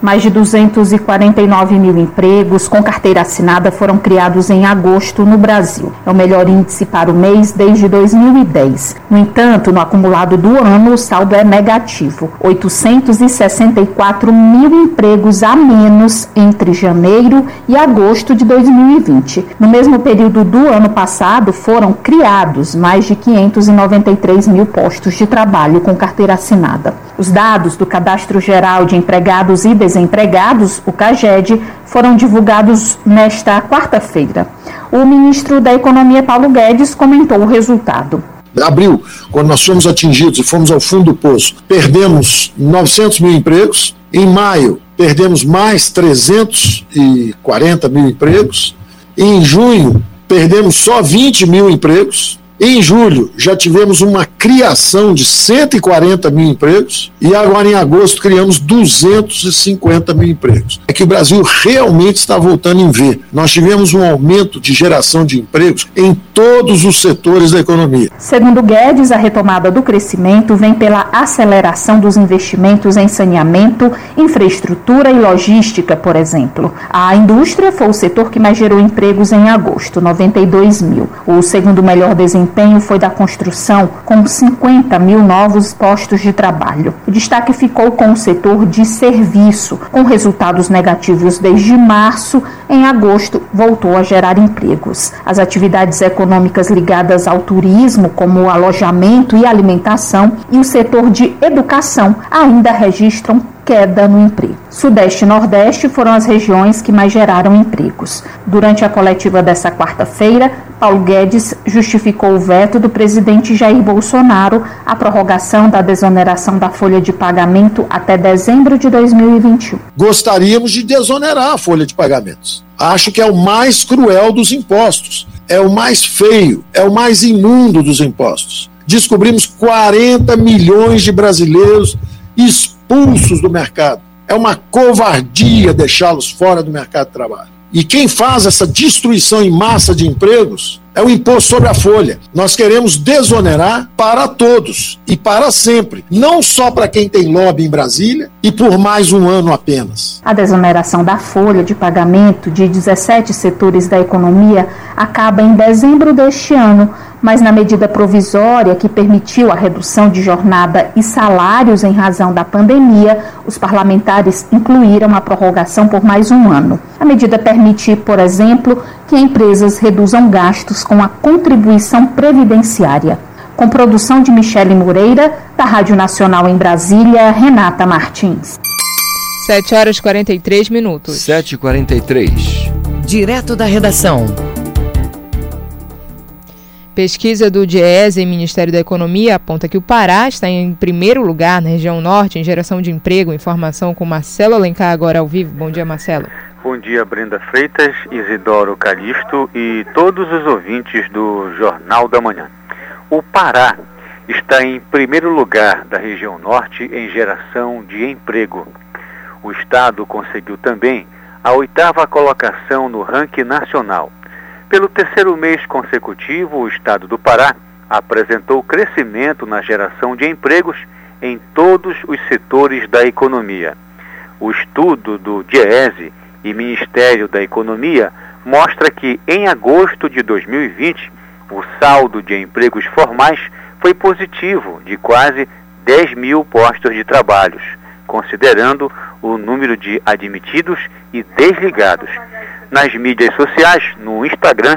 Mais de 249 mil empregos com carteira assinada foram criados em agosto no Brasil. É o melhor índice para o mês desde 2010. No entanto, no acumulado do ano, o saldo é negativo: 864 mil empregos a menos entre janeiro e agosto de 2020. No mesmo período do ano passado, foram criados mais de 593 mil postos de trabalho com carteira assinada. Os dados do Cadastro Geral de Empregados e desempregados, o CAGED, foram divulgados nesta quarta-feira. O ministro da Economia, Paulo Guedes, comentou o resultado. Abril, quando nós fomos atingidos e fomos ao fundo do poço, perdemos 900 mil empregos. Em maio, perdemos mais 340 mil empregos. Em junho, perdemos só 20 mil empregos. Em julho, já tivemos uma criação de 140 mil empregos e agora em agosto criamos 250 mil empregos. É que o Brasil realmente está voltando em ver. Nós tivemos um aumento de geração de empregos em todos os setores da economia. Segundo Guedes, a retomada do crescimento vem pela aceleração dos investimentos em saneamento, infraestrutura e logística, por exemplo. A indústria foi o setor que mais gerou empregos em agosto, 92 mil. O segundo melhor desempenho desempenho foi da construção, com 50 mil novos postos de trabalho. O destaque ficou com o setor de serviço, com resultados negativos desde março. Em agosto, voltou a gerar empregos. As atividades econômicas ligadas ao turismo, como o alojamento e alimentação, e o setor de educação ainda registram queda no emprego. Sudeste e Nordeste foram as regiões que mais geraram empregos. Durante a coletiva dessa quarta-feira, Paulo Guedes justificou o veto do presidente Jair Bolsonaro à prorrogação da desoneração da folha de pagamento até dezembro de 2021. Gostaríamos de desonerar a folha de pagamentos. Acho que é o mais cruel dos impostos, é o mais feio, é o mais imundo dos impostos. Descobrimos 40 milhões de brasileiros expulsos do mercado. É uma covardia deixá-los fora do mercado de trabalho. E quem faz essa destruição em massa de empregos é o imposto sobre a folha. Nós queremos desonerar para todos e para sempre, não só para quem tem lobby em Brasília e por mais um ano apenas. A desoneração da folha de pagamento de 17 setores da economia acaba em dezembro deste ano, mas na medida provisória que permitiu a redução de jornada e salários em razão da pandemia, os parlamentares incluíram a prorrogação por mais um ano. A medida permite, por exemplo, que empresas reduzam gastos com a contribuição previdenciária. Com produção de Michele Moreira, da Rádio Nacional em Brasília, Renata Martins. 7 horas e 43 minutos. 7 e 43 Direto da redação. Pesquisa do DIESE e Ministério da Economia aponta que o Pará está em primeiro lugar na região norte em geração de emprego. Informação com Marcelo Alencar agora ao vivo. Bom dia, Marcelo. Bom dia, Brenda Freitas, Isidoro Calixto e todos os ouvintes do Jornal da Manhã. O Pará está em primeiro lugar da região norte em geração de emprego. O estado conseguiu também a oitava colocação no ranking nacional. Pelo terceiro mês consecutivo, o estado do Pará apresentou crescimento na geração de empregos em todos os setores da economia. O estudo do DIESE e Ministério da Economia mostra que em agosto de 2020 o saldo de empregos formais foi positivo de quase 10 mil postos de trabalhos, considerando o número de admitidos e desligados. Nas mídias sociais, no Instagram,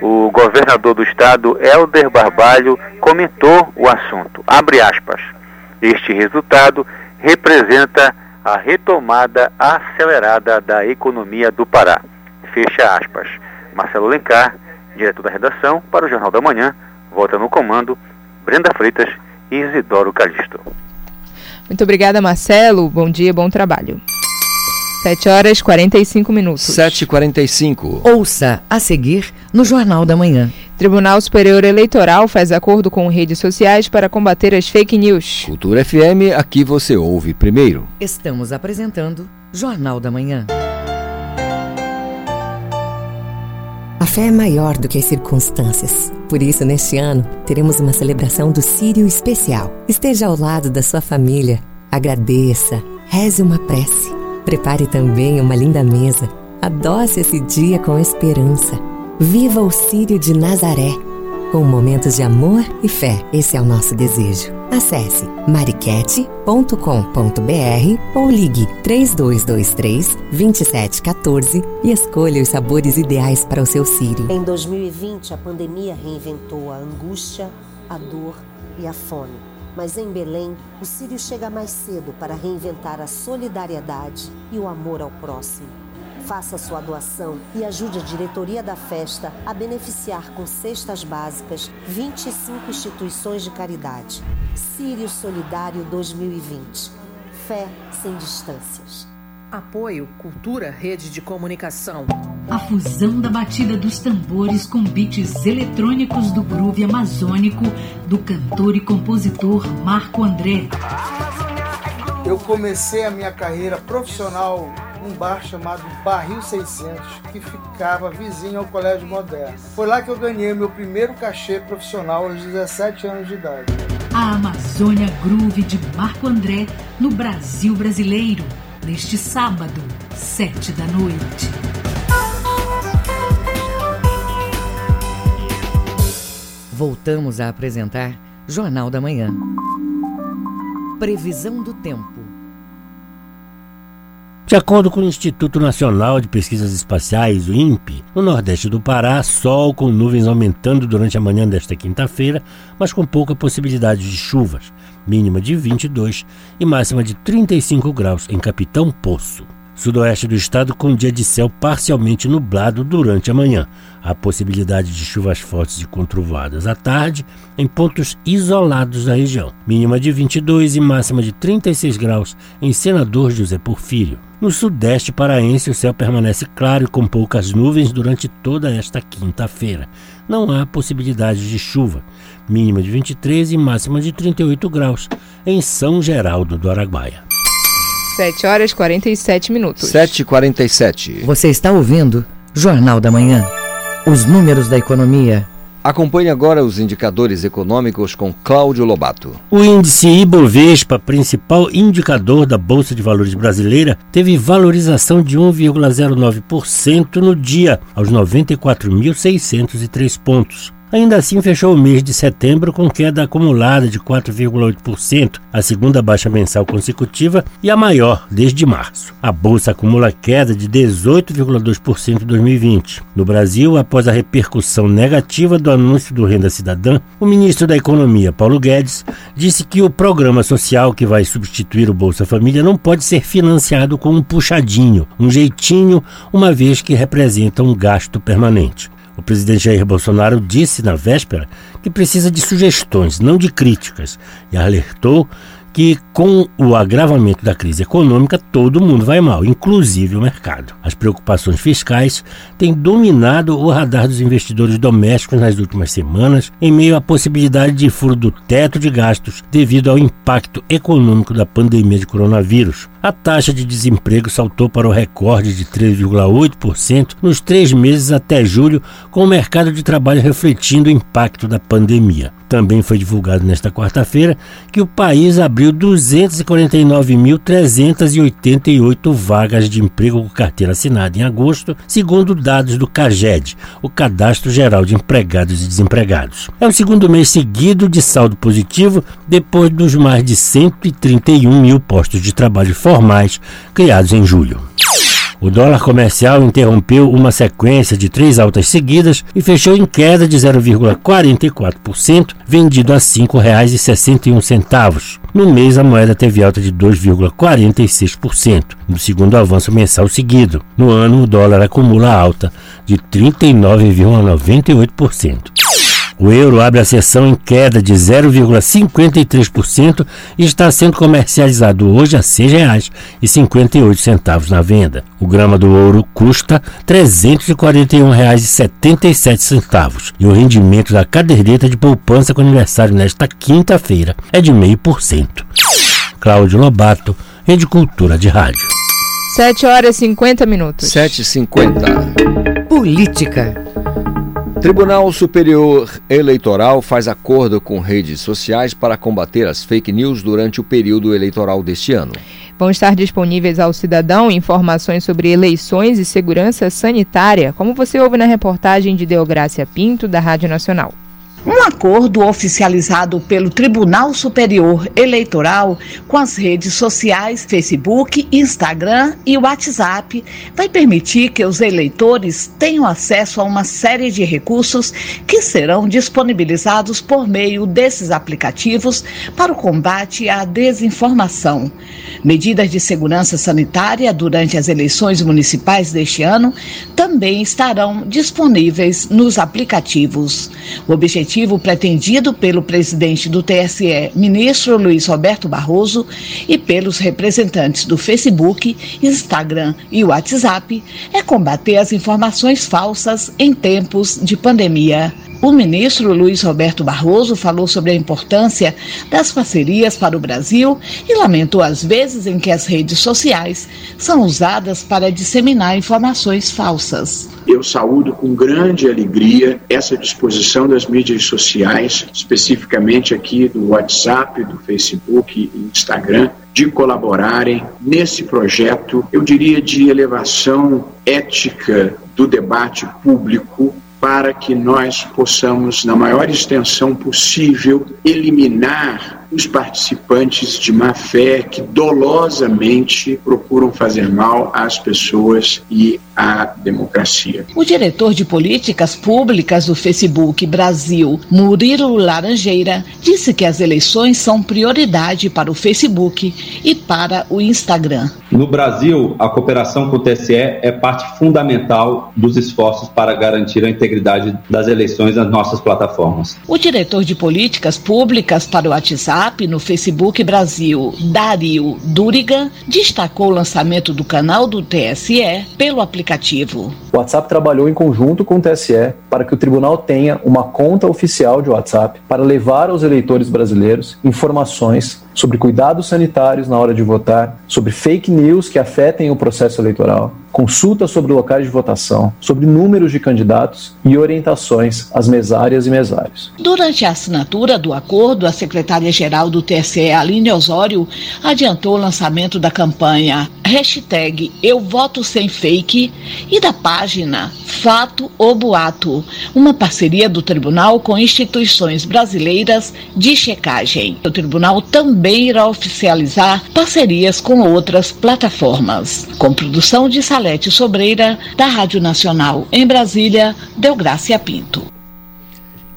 o governador do estado, Helder Barbalho, comentou o assunto. Abre aspas. Este resultado representa a retomada acelerada da economia do Pará. Fecha aspas. Marcelo Lencar, diretor da redação, para o Jornal da Manhã, volta no comando, Brenda Freitas e Isidoro Calixto. Muito obrigada, Marcelo. Bom dia, bom trabalho. 7 horas 45 minutos. 7h45. Ouça a seguir no Jornal da Manhã. Tribunal Superior Eleitoral faz acordo com redes sociais para combater as fake news. Cultura FM, aqui você ouve primeiro. Estamos apresentando Jornal da Manhã. A fé é maior do que as circunstâncias. Por isso, neste ano, teremos uma celebração do Sírio especial. Esteja ao lado da sua família, agradeça, reze uma prece. Prepare também uma linda mesa. Adoce esse dia com esperança. Viva o Sírio de Nazaré. Com momentos de amor e fé, esse é o nosso desejo. Acesse mariquete.com.br ou ligue 3223 2714 e escolha os sabores ideais para o seu Sírio. Em 2020, a pandemia reinventou a angústia, a dor e a fome. Mas em Belém, o Sírio chega mais cedo para reinventar a solidariedade e o amor ao próximo. Faça sua doação e ajude a diretoria da festa a beneficiar com cestas básicas 25 instituições de caridade. Sírio Solidário 2020. Fé sem distâncias. Apoio Cultura Rede de Comunicação. A fusão da batida dos tambores com beats eletrônicos do groove amazônico do cantor e compositor Marco André. Eu comecei a minha carreira profissional num bar chamado Barril 600, que ficava vizinho ao Colégio Moderno. Foi lá que eu ganhei meu primeiro cachê profissional aos 17 anos de idade. A Amazônia Groove de Marco André no Brasil Brasileiro, neste sábado, 7 da noite. Voltamos a apresentar Jornal da Manhã. Previsão do tempo. De acordo com o Instituto Nacional de Pesquisas Espaciais, o INPE, no nordeste do Pará, sol com nuvens aumentando durante a manhã desta quinta-feira, mas com pouca possibilidade de chuvas, mínima de 22 e máxima de 35 graus em Capitão Poço. Sudoeste do estado com dia de céu parcialmente nublado durante a manhã. Há possibilidade de chuvas fortes e controvadas à tarde em pontos isolados da região. Mínima de 22 e máxima de 36 graus em Senador José Porfírio. No sudeste paraense, o céu permanece claro e com poucas nuvens durante toda esta quinta-feira. Não há possibilidade de chuva. Mínima de 23 e máxima de 38 graus em São Geraldo do Araguaia. 7 horas e 47 minutos. 7h47. Você está ouvindo Jornal da Manhã. Os números da economia. Acompanhe agora os indicadores econômicos com Cláudio Lobato. O índice Ibovespa, principal indicador da Bolsa de Valores brasileira, teve valorização de 1,09% no dia, aos 94.603 pontos. Ainda assim, fechou o mês de setembro com queda acumulada de 4,8%, a segunda baixa mensal consecutiva e a maior desde março. A bolsa acumula queda de 18,2% em 2020. No Brasil, após a repercussão negativa do anúncio do Renda Cidadã, o ministro da Economia, Paulo Guedes, disse que o programa social que vai substituir o Bolsa Família não pode ser financiado com um puxadinho, um jeitinho, uma vez que representa um gasto permanente. O presidente Jair Bolsonaro disse na véspera que precisa de sugestões, não de críticas, e alertou que com o agravamento da crise econômica todo mundo vai mal, inclusive o mercado. As preocupações fiscais têm dominado o radar dos investidores domésticos nas últimas semanas, em meio à possibilidade de furo do teto de gastos devido ao impacto econômico da pandemia de coronavírus. A taxa de desemprego saltou para o recorde de 3,8% nos três meses até julho, com o mercado de trabalho refletindo o impacto da pandemia. Também foi divulgado nesta quarta-feira que o país abriu 249.388 vagas de emprego com carteira assinada em agosto, segundo dados do CAGED, o Cadastro Geral de Empregados e Desempregados. É o segundo mês seguido de saldo positivo depois dos mais de 131 mil postos de trabalho formais criados em julho. O dólar comercial interrompeu uma sequência de três altas seguidas e fechou em queda de 0,44%, vendido a R$ 5,61. No mês, a moeda teve alta de 2,46%, no segundo avanço mensal seguido. No ano, o dólar acumula alta de 39,98%. O euro abre a sessão em queda de 0,53% e está sendo comercializado hoje a R$ 6,58 na venda. O grama do ouro custa R$ 341,77 e o rendimento da caderneta de poupança com aniversário nesta quinta-feira é de 0,5%. Cláudio Lobato, Rede Cultura de Rádio. 7 horas e 50 minutos. 7h50. Política. Tribunal Superior Eleitoral faz acordo com redes sociais para combater as fake news durante o período eleitoral deste ano. Vão estar disponíveis ao cidadão informações sobre eleições e segurança sanitária, como você ouve na reportagem de Deográcia Pinto, da Rádio Nacional. Um acordo oficializado pelo Tribunal Superior Eleitoral com as redes sociais Facebook, Instagram e WhatsApp vai permitir que os eleitores tenham acesso a uma série de recursos que serão disponibilizados por meio desses aplicativos para o combate à desinformação. Medidas de segurança sanitária durante as eleições municipais deste ano também estarão disponíveis nos aplicativos. O objetivo objetivo pretendido pelo presidente do TSE, ministro Luiz Roberto Barroso, e pelos representantes do Facebook, Instagram e WhatsApp é combater as informações falsas em tempos de pandemia. O ministro Luiz Roberto Barroso falou sobre a importância das parcerias para o Brasil e lamentou as vezes em que as redes sociais são usadas para disseminar informações falsas. Eu saúdo com grande alegria essa disposição das mídias sociais, especificamente aqui do WhatsApp, do Facebook e Instagram, de colaborarem nesse projeto, eu diria, de elevação ética do debate público para que nós possamos, na maior extensão possível, eliminar os participantes de má fé que dolosamente procuram fazer mal às pessoas e à democracia. O diretor de políticas públicas do Facebook Brasil, Murilo Laranjeira, disse que as eleições são prioridade para o Facebook e para o Instagram. No Brasil, a cooperação com o TSE é parte fundamental dos esforços para garantir a integridade das eleições nas nossas plataformas. O diretor de políticas públicas para o WhatsApp no Facebook Brasil, Dario Duriga, destacou o lançamento do canal do TSE pelo aplicativo. O WhatsApp trabalhou em conjunto com o TSE para que o tribunal tenha uma conta oficial de WhatsApp para levar aos eleitores brasileiros informações sobre cuidados sanitários na hora de votar, sobre fake news que afetem o processo eleitoral, consulta sobre locais de votação, sobre números de candidatos e orientações às mesárias e mesários. Durante a assinatura do acordo, a secretária-geral do TSE, Aline Osório, adiantou o lançamento da campanha hashtag Eu Voto Sem Fake e da página Fato ou Boato, uma parceria do tribunal com instituições brasileiras de checagem. O tribunal também irá oficializar parcerias com outras plataformas. Com produção de Salete Sobreira, da Rádio Nacional em Brasília, Delgrácia Pinto.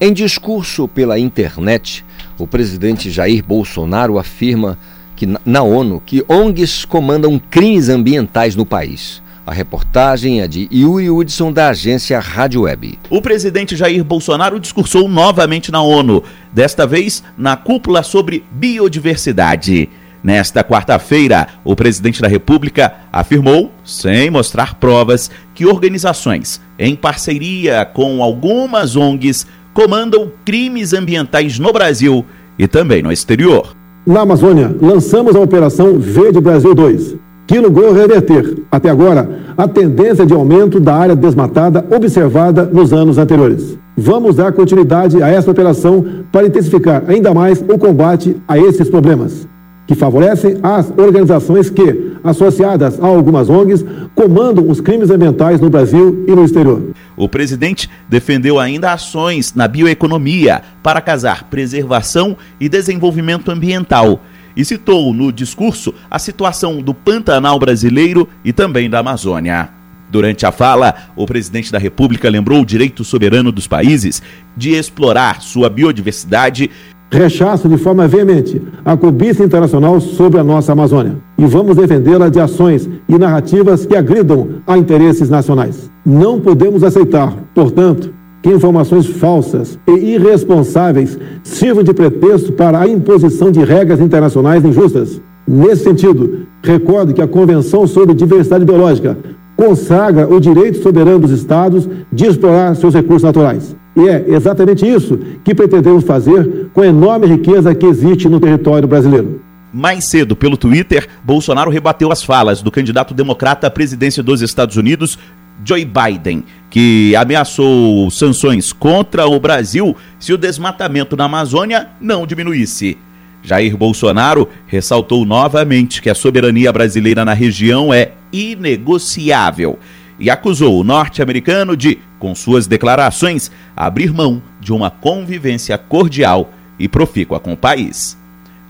Em discurso pela internet, o presidente Jair Bolsonaro afirma que na ONU que ONGs comandam crimes ambientais no país. A reportagem é de Yuri Hudson, da agência Rádio Web. O presidente Jair Bolsonaro discursou novamente na ONU, desta vez na cúpula sobre biodiversidade. Nesta quarta-feira, o presidente da República afirmou, sem mostrar provas, que organizações, em parceria com algumas ONGs, comandam crimes ambientais no Brasil e também no exterior. Na Amazônia, lançamos a Operação Verde Brasil 2, que logrou reverter, até agora, a tendência de aumento da área desmatada observada nos anos anteriores. Vamos dar continuidade a essa operação para intensificar ainda mais o combate a esses problemas que favorecem as organizações que, associadas a algumas ONGs, comandam os crimes ambientais no Brasil e no exterior. O presidente defendeu ainda ações na bioeconomia para casar preservação e desenvolvimento ambiental e citou no discurso a situação do Pantanal brasileiro e também da Amazônia. Durante a fala, o presidente da República lembrou o direito soberano dos países de explorar sua biodiversidade rechaço de forma veemente a cobiça internacional sobre a nossa Amazônia e vamos defendê-la de ações e narrativas que agridam a interesses nacionais. Não podemos aceitar, portanto, que informações falsas e irresponsáveis sirvam de pretexto para a imposição de regras internacionais injustas. Nesse sentido, recordo que a Convenção sobre Diversidade Biológica consagra o direito soberano dos Estados de explorar seus recursos naturais. E é exatamente isso que pretendemos fazer com a enorme riqueza que existe no território brasileiro. Mais cedo, pelo Twitter, Bolsonaro rebateu as falas do candidato democrata à presidência dos Estados Unidos, Joe Biden, que ameaçou sanções contra o Brasil se o desmatamento na Amazônia não diminuísse. Jair Bolsonaro ressaltou novamente que a soberania brasileira na região é inegociável e acusou o norte-americano de, com suas declarações, abrir mão de uma convivência cordial e profícua com o país.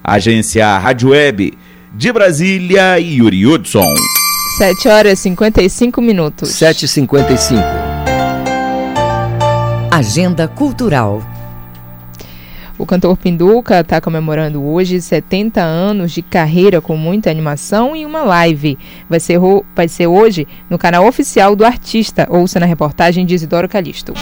Agência Rádio Web de Brasília, Yuri Hudson. 7 horas e 55 minutos. 7h55. Agenda Cultural. O cantor Pinduca está comemorando hoje 70 anos de carreira com muita animação e uma live. Vai ser, vai ser hoje no canal oficial do artista. Ouça na reportagem de Isidoro Calixto.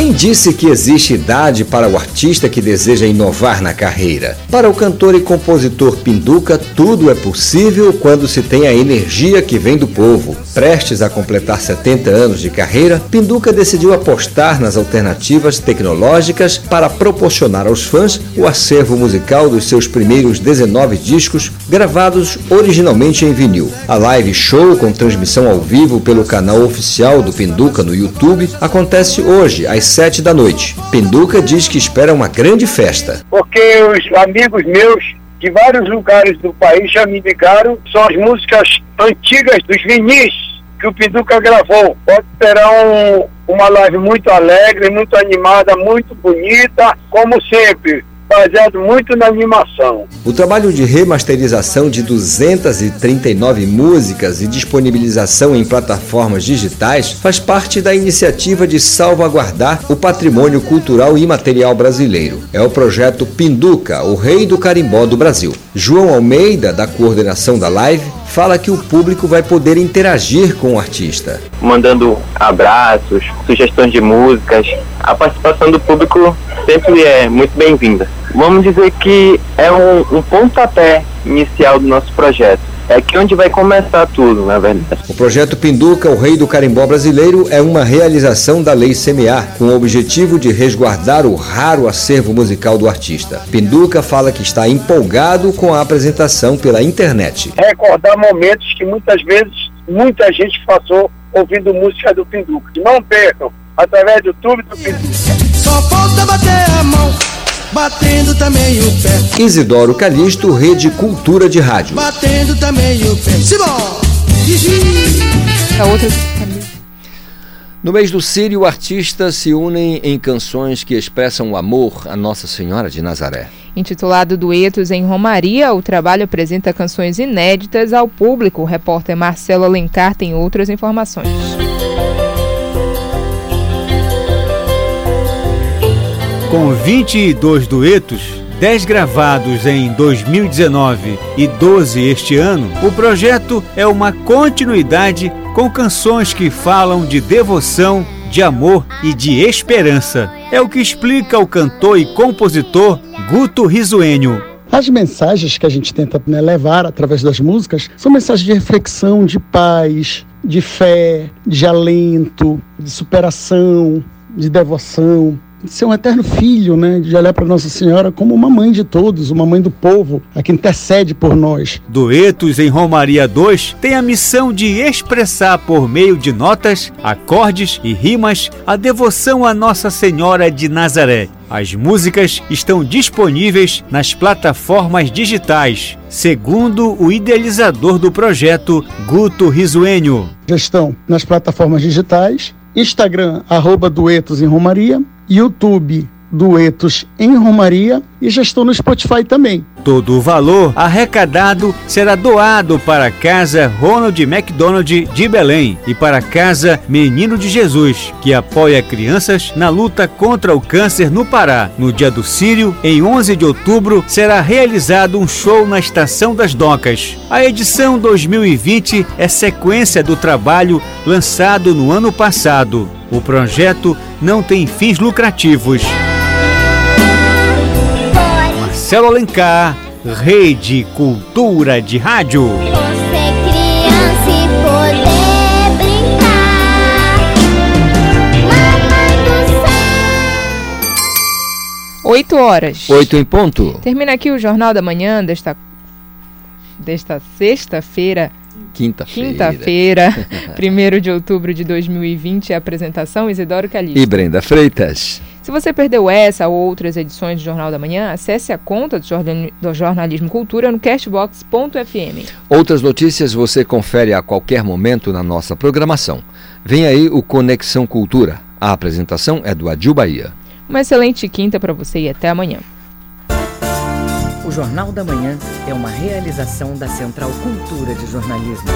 Quem disse que existe idade para o artista que deseja inovar na carreira? Para o cantor e compositor Pinduca, tudo é possível quando se tem a energia que vem do povo. Prestes a completar 70 anos de carreira, Pinduca decidiu apostar nas alternativas tecnológicas para proporcionar aos fãs o acervo musical dos seus primeiros 19 discos, gravados originalmente em vinil. A live show, com transmissão ao vivo pelo canal oficial do Pinduca no YouTube, acontece hoje, às sete da noite. Pinduca diz que espera uma grande festa. Porque os amigos meus de vários lugares do país já me ligaram, são as músicas antigas dos vinis que o Pinduca gravou. Pode esperar um, uma live muito alegre, muito animada, muito bonita, como sempre baseado muito na animação. O trabalho de remasterização de 239 músicas e disponibilização em plataformas digitais faz parte da iniciativa de salvaguardar o patrimônio cultural e imaterial brasileiro. É o projeto Pinduca, o rei do carimbó do Brasil. João Almeida, da coordenação da live, fala que o público vai poder interagir com o artista. Mandando abraços, sugestões de músicas. A participação do público sempre é muito bem-vinda. Vamos dizer que é um, um pontapé inicial do nosso projeto. É aqui onde vai começar tudo, na verdade. O projeto Pinduca, o Rei do Carimbó Brasileiro, é uma realização da Lei CMA, com o objetivo de resguardar o raro acervo musical do artista. Pinduca fala que está empolgado com a apresentação pela internet. Recordar momentos que muitas vezes muita gente passou ouvindo música do Pinduca. Não percam, através do YouTube do Pinduca. Só falta bater a mão batendo também o pé. Isidoro Calixto, Rede Cultura de Rádio. Batendo também o pé. Simão! A outra no mês do Sírio, artistas se unem em canções que expressam o amor a Nossa Senhora de Nazaré. Intitulado Duetos em Romaria, o trabalho apresenta canções inéditas ao público. O repórter Marcelo Alencar tem outras informações. Com 22 duetos, 10 gravados em 2019 e 12 este ano, o projeto é uma continuidade com canções que falam de devoção, de amor e de esperança. É o que explica o cantor e compositor Guto Risuênio. As mensagens que a gente tenta né, levar através das músicas são mensagens de reflexão, de paz, de fé, de alento, de superação, de devoção de ser um eterno filho, né? De olhar para Nossa Senhora como uma mãe de todos, uma mãe do povo, a que intercede por nós. Duetos em Romaria 2 tem a missão de expressar por meio de notas, acordes e rimas a devoção a Nossa Senhora de Nazaré. As músicas estão disponíveis nas plataformas digitais, segundo o idealizador do projeto, Guto Risuênio. Já estão nas plataformas digitais, Instagram, arroba Duetos em Romaria, YouTube, duetos em Romaria e já estou no Spotify também. Todo o valor arrecadado será doado para a Casa Ronald McDonald de Belém e para a Casa Menino de Jesus, que apoia crianças na luta contra o câncer no Pará. No dia do Sírio, em 11 de outubro, será realizado um show na Estação das Docas. A edição 2020 é sequência do trabalho lançado no ano passado. O projeto não tem fins lucrativos. Marcelo Alencar, Rede Cultura de Rádio. Você criança poder brincar. Mamãe do céu. 8 horas. Oito em ponto. Termina aqui o Jornal da Manhã desta, desta sexta-feira. Quinta-feira. Quinta-feira, 1 de outubro de 2020, a apresentação Isidoro Calixto. E Brenda Freitas. Se você perdeu essa ou outras edições do Jornal da Manhã, acesse a conta do Jornal- do Jornalismo Cultura no castbox.fm. Outras notícias você confere a qualquer momento na nossa programação. Vem aí o Conexão Cultura. A apresentação é do Adil Bahia. Uma excelente quinta para você e até amanhã. O Jornal da Manhã é uma realização da Central Cultura de Jornalismo.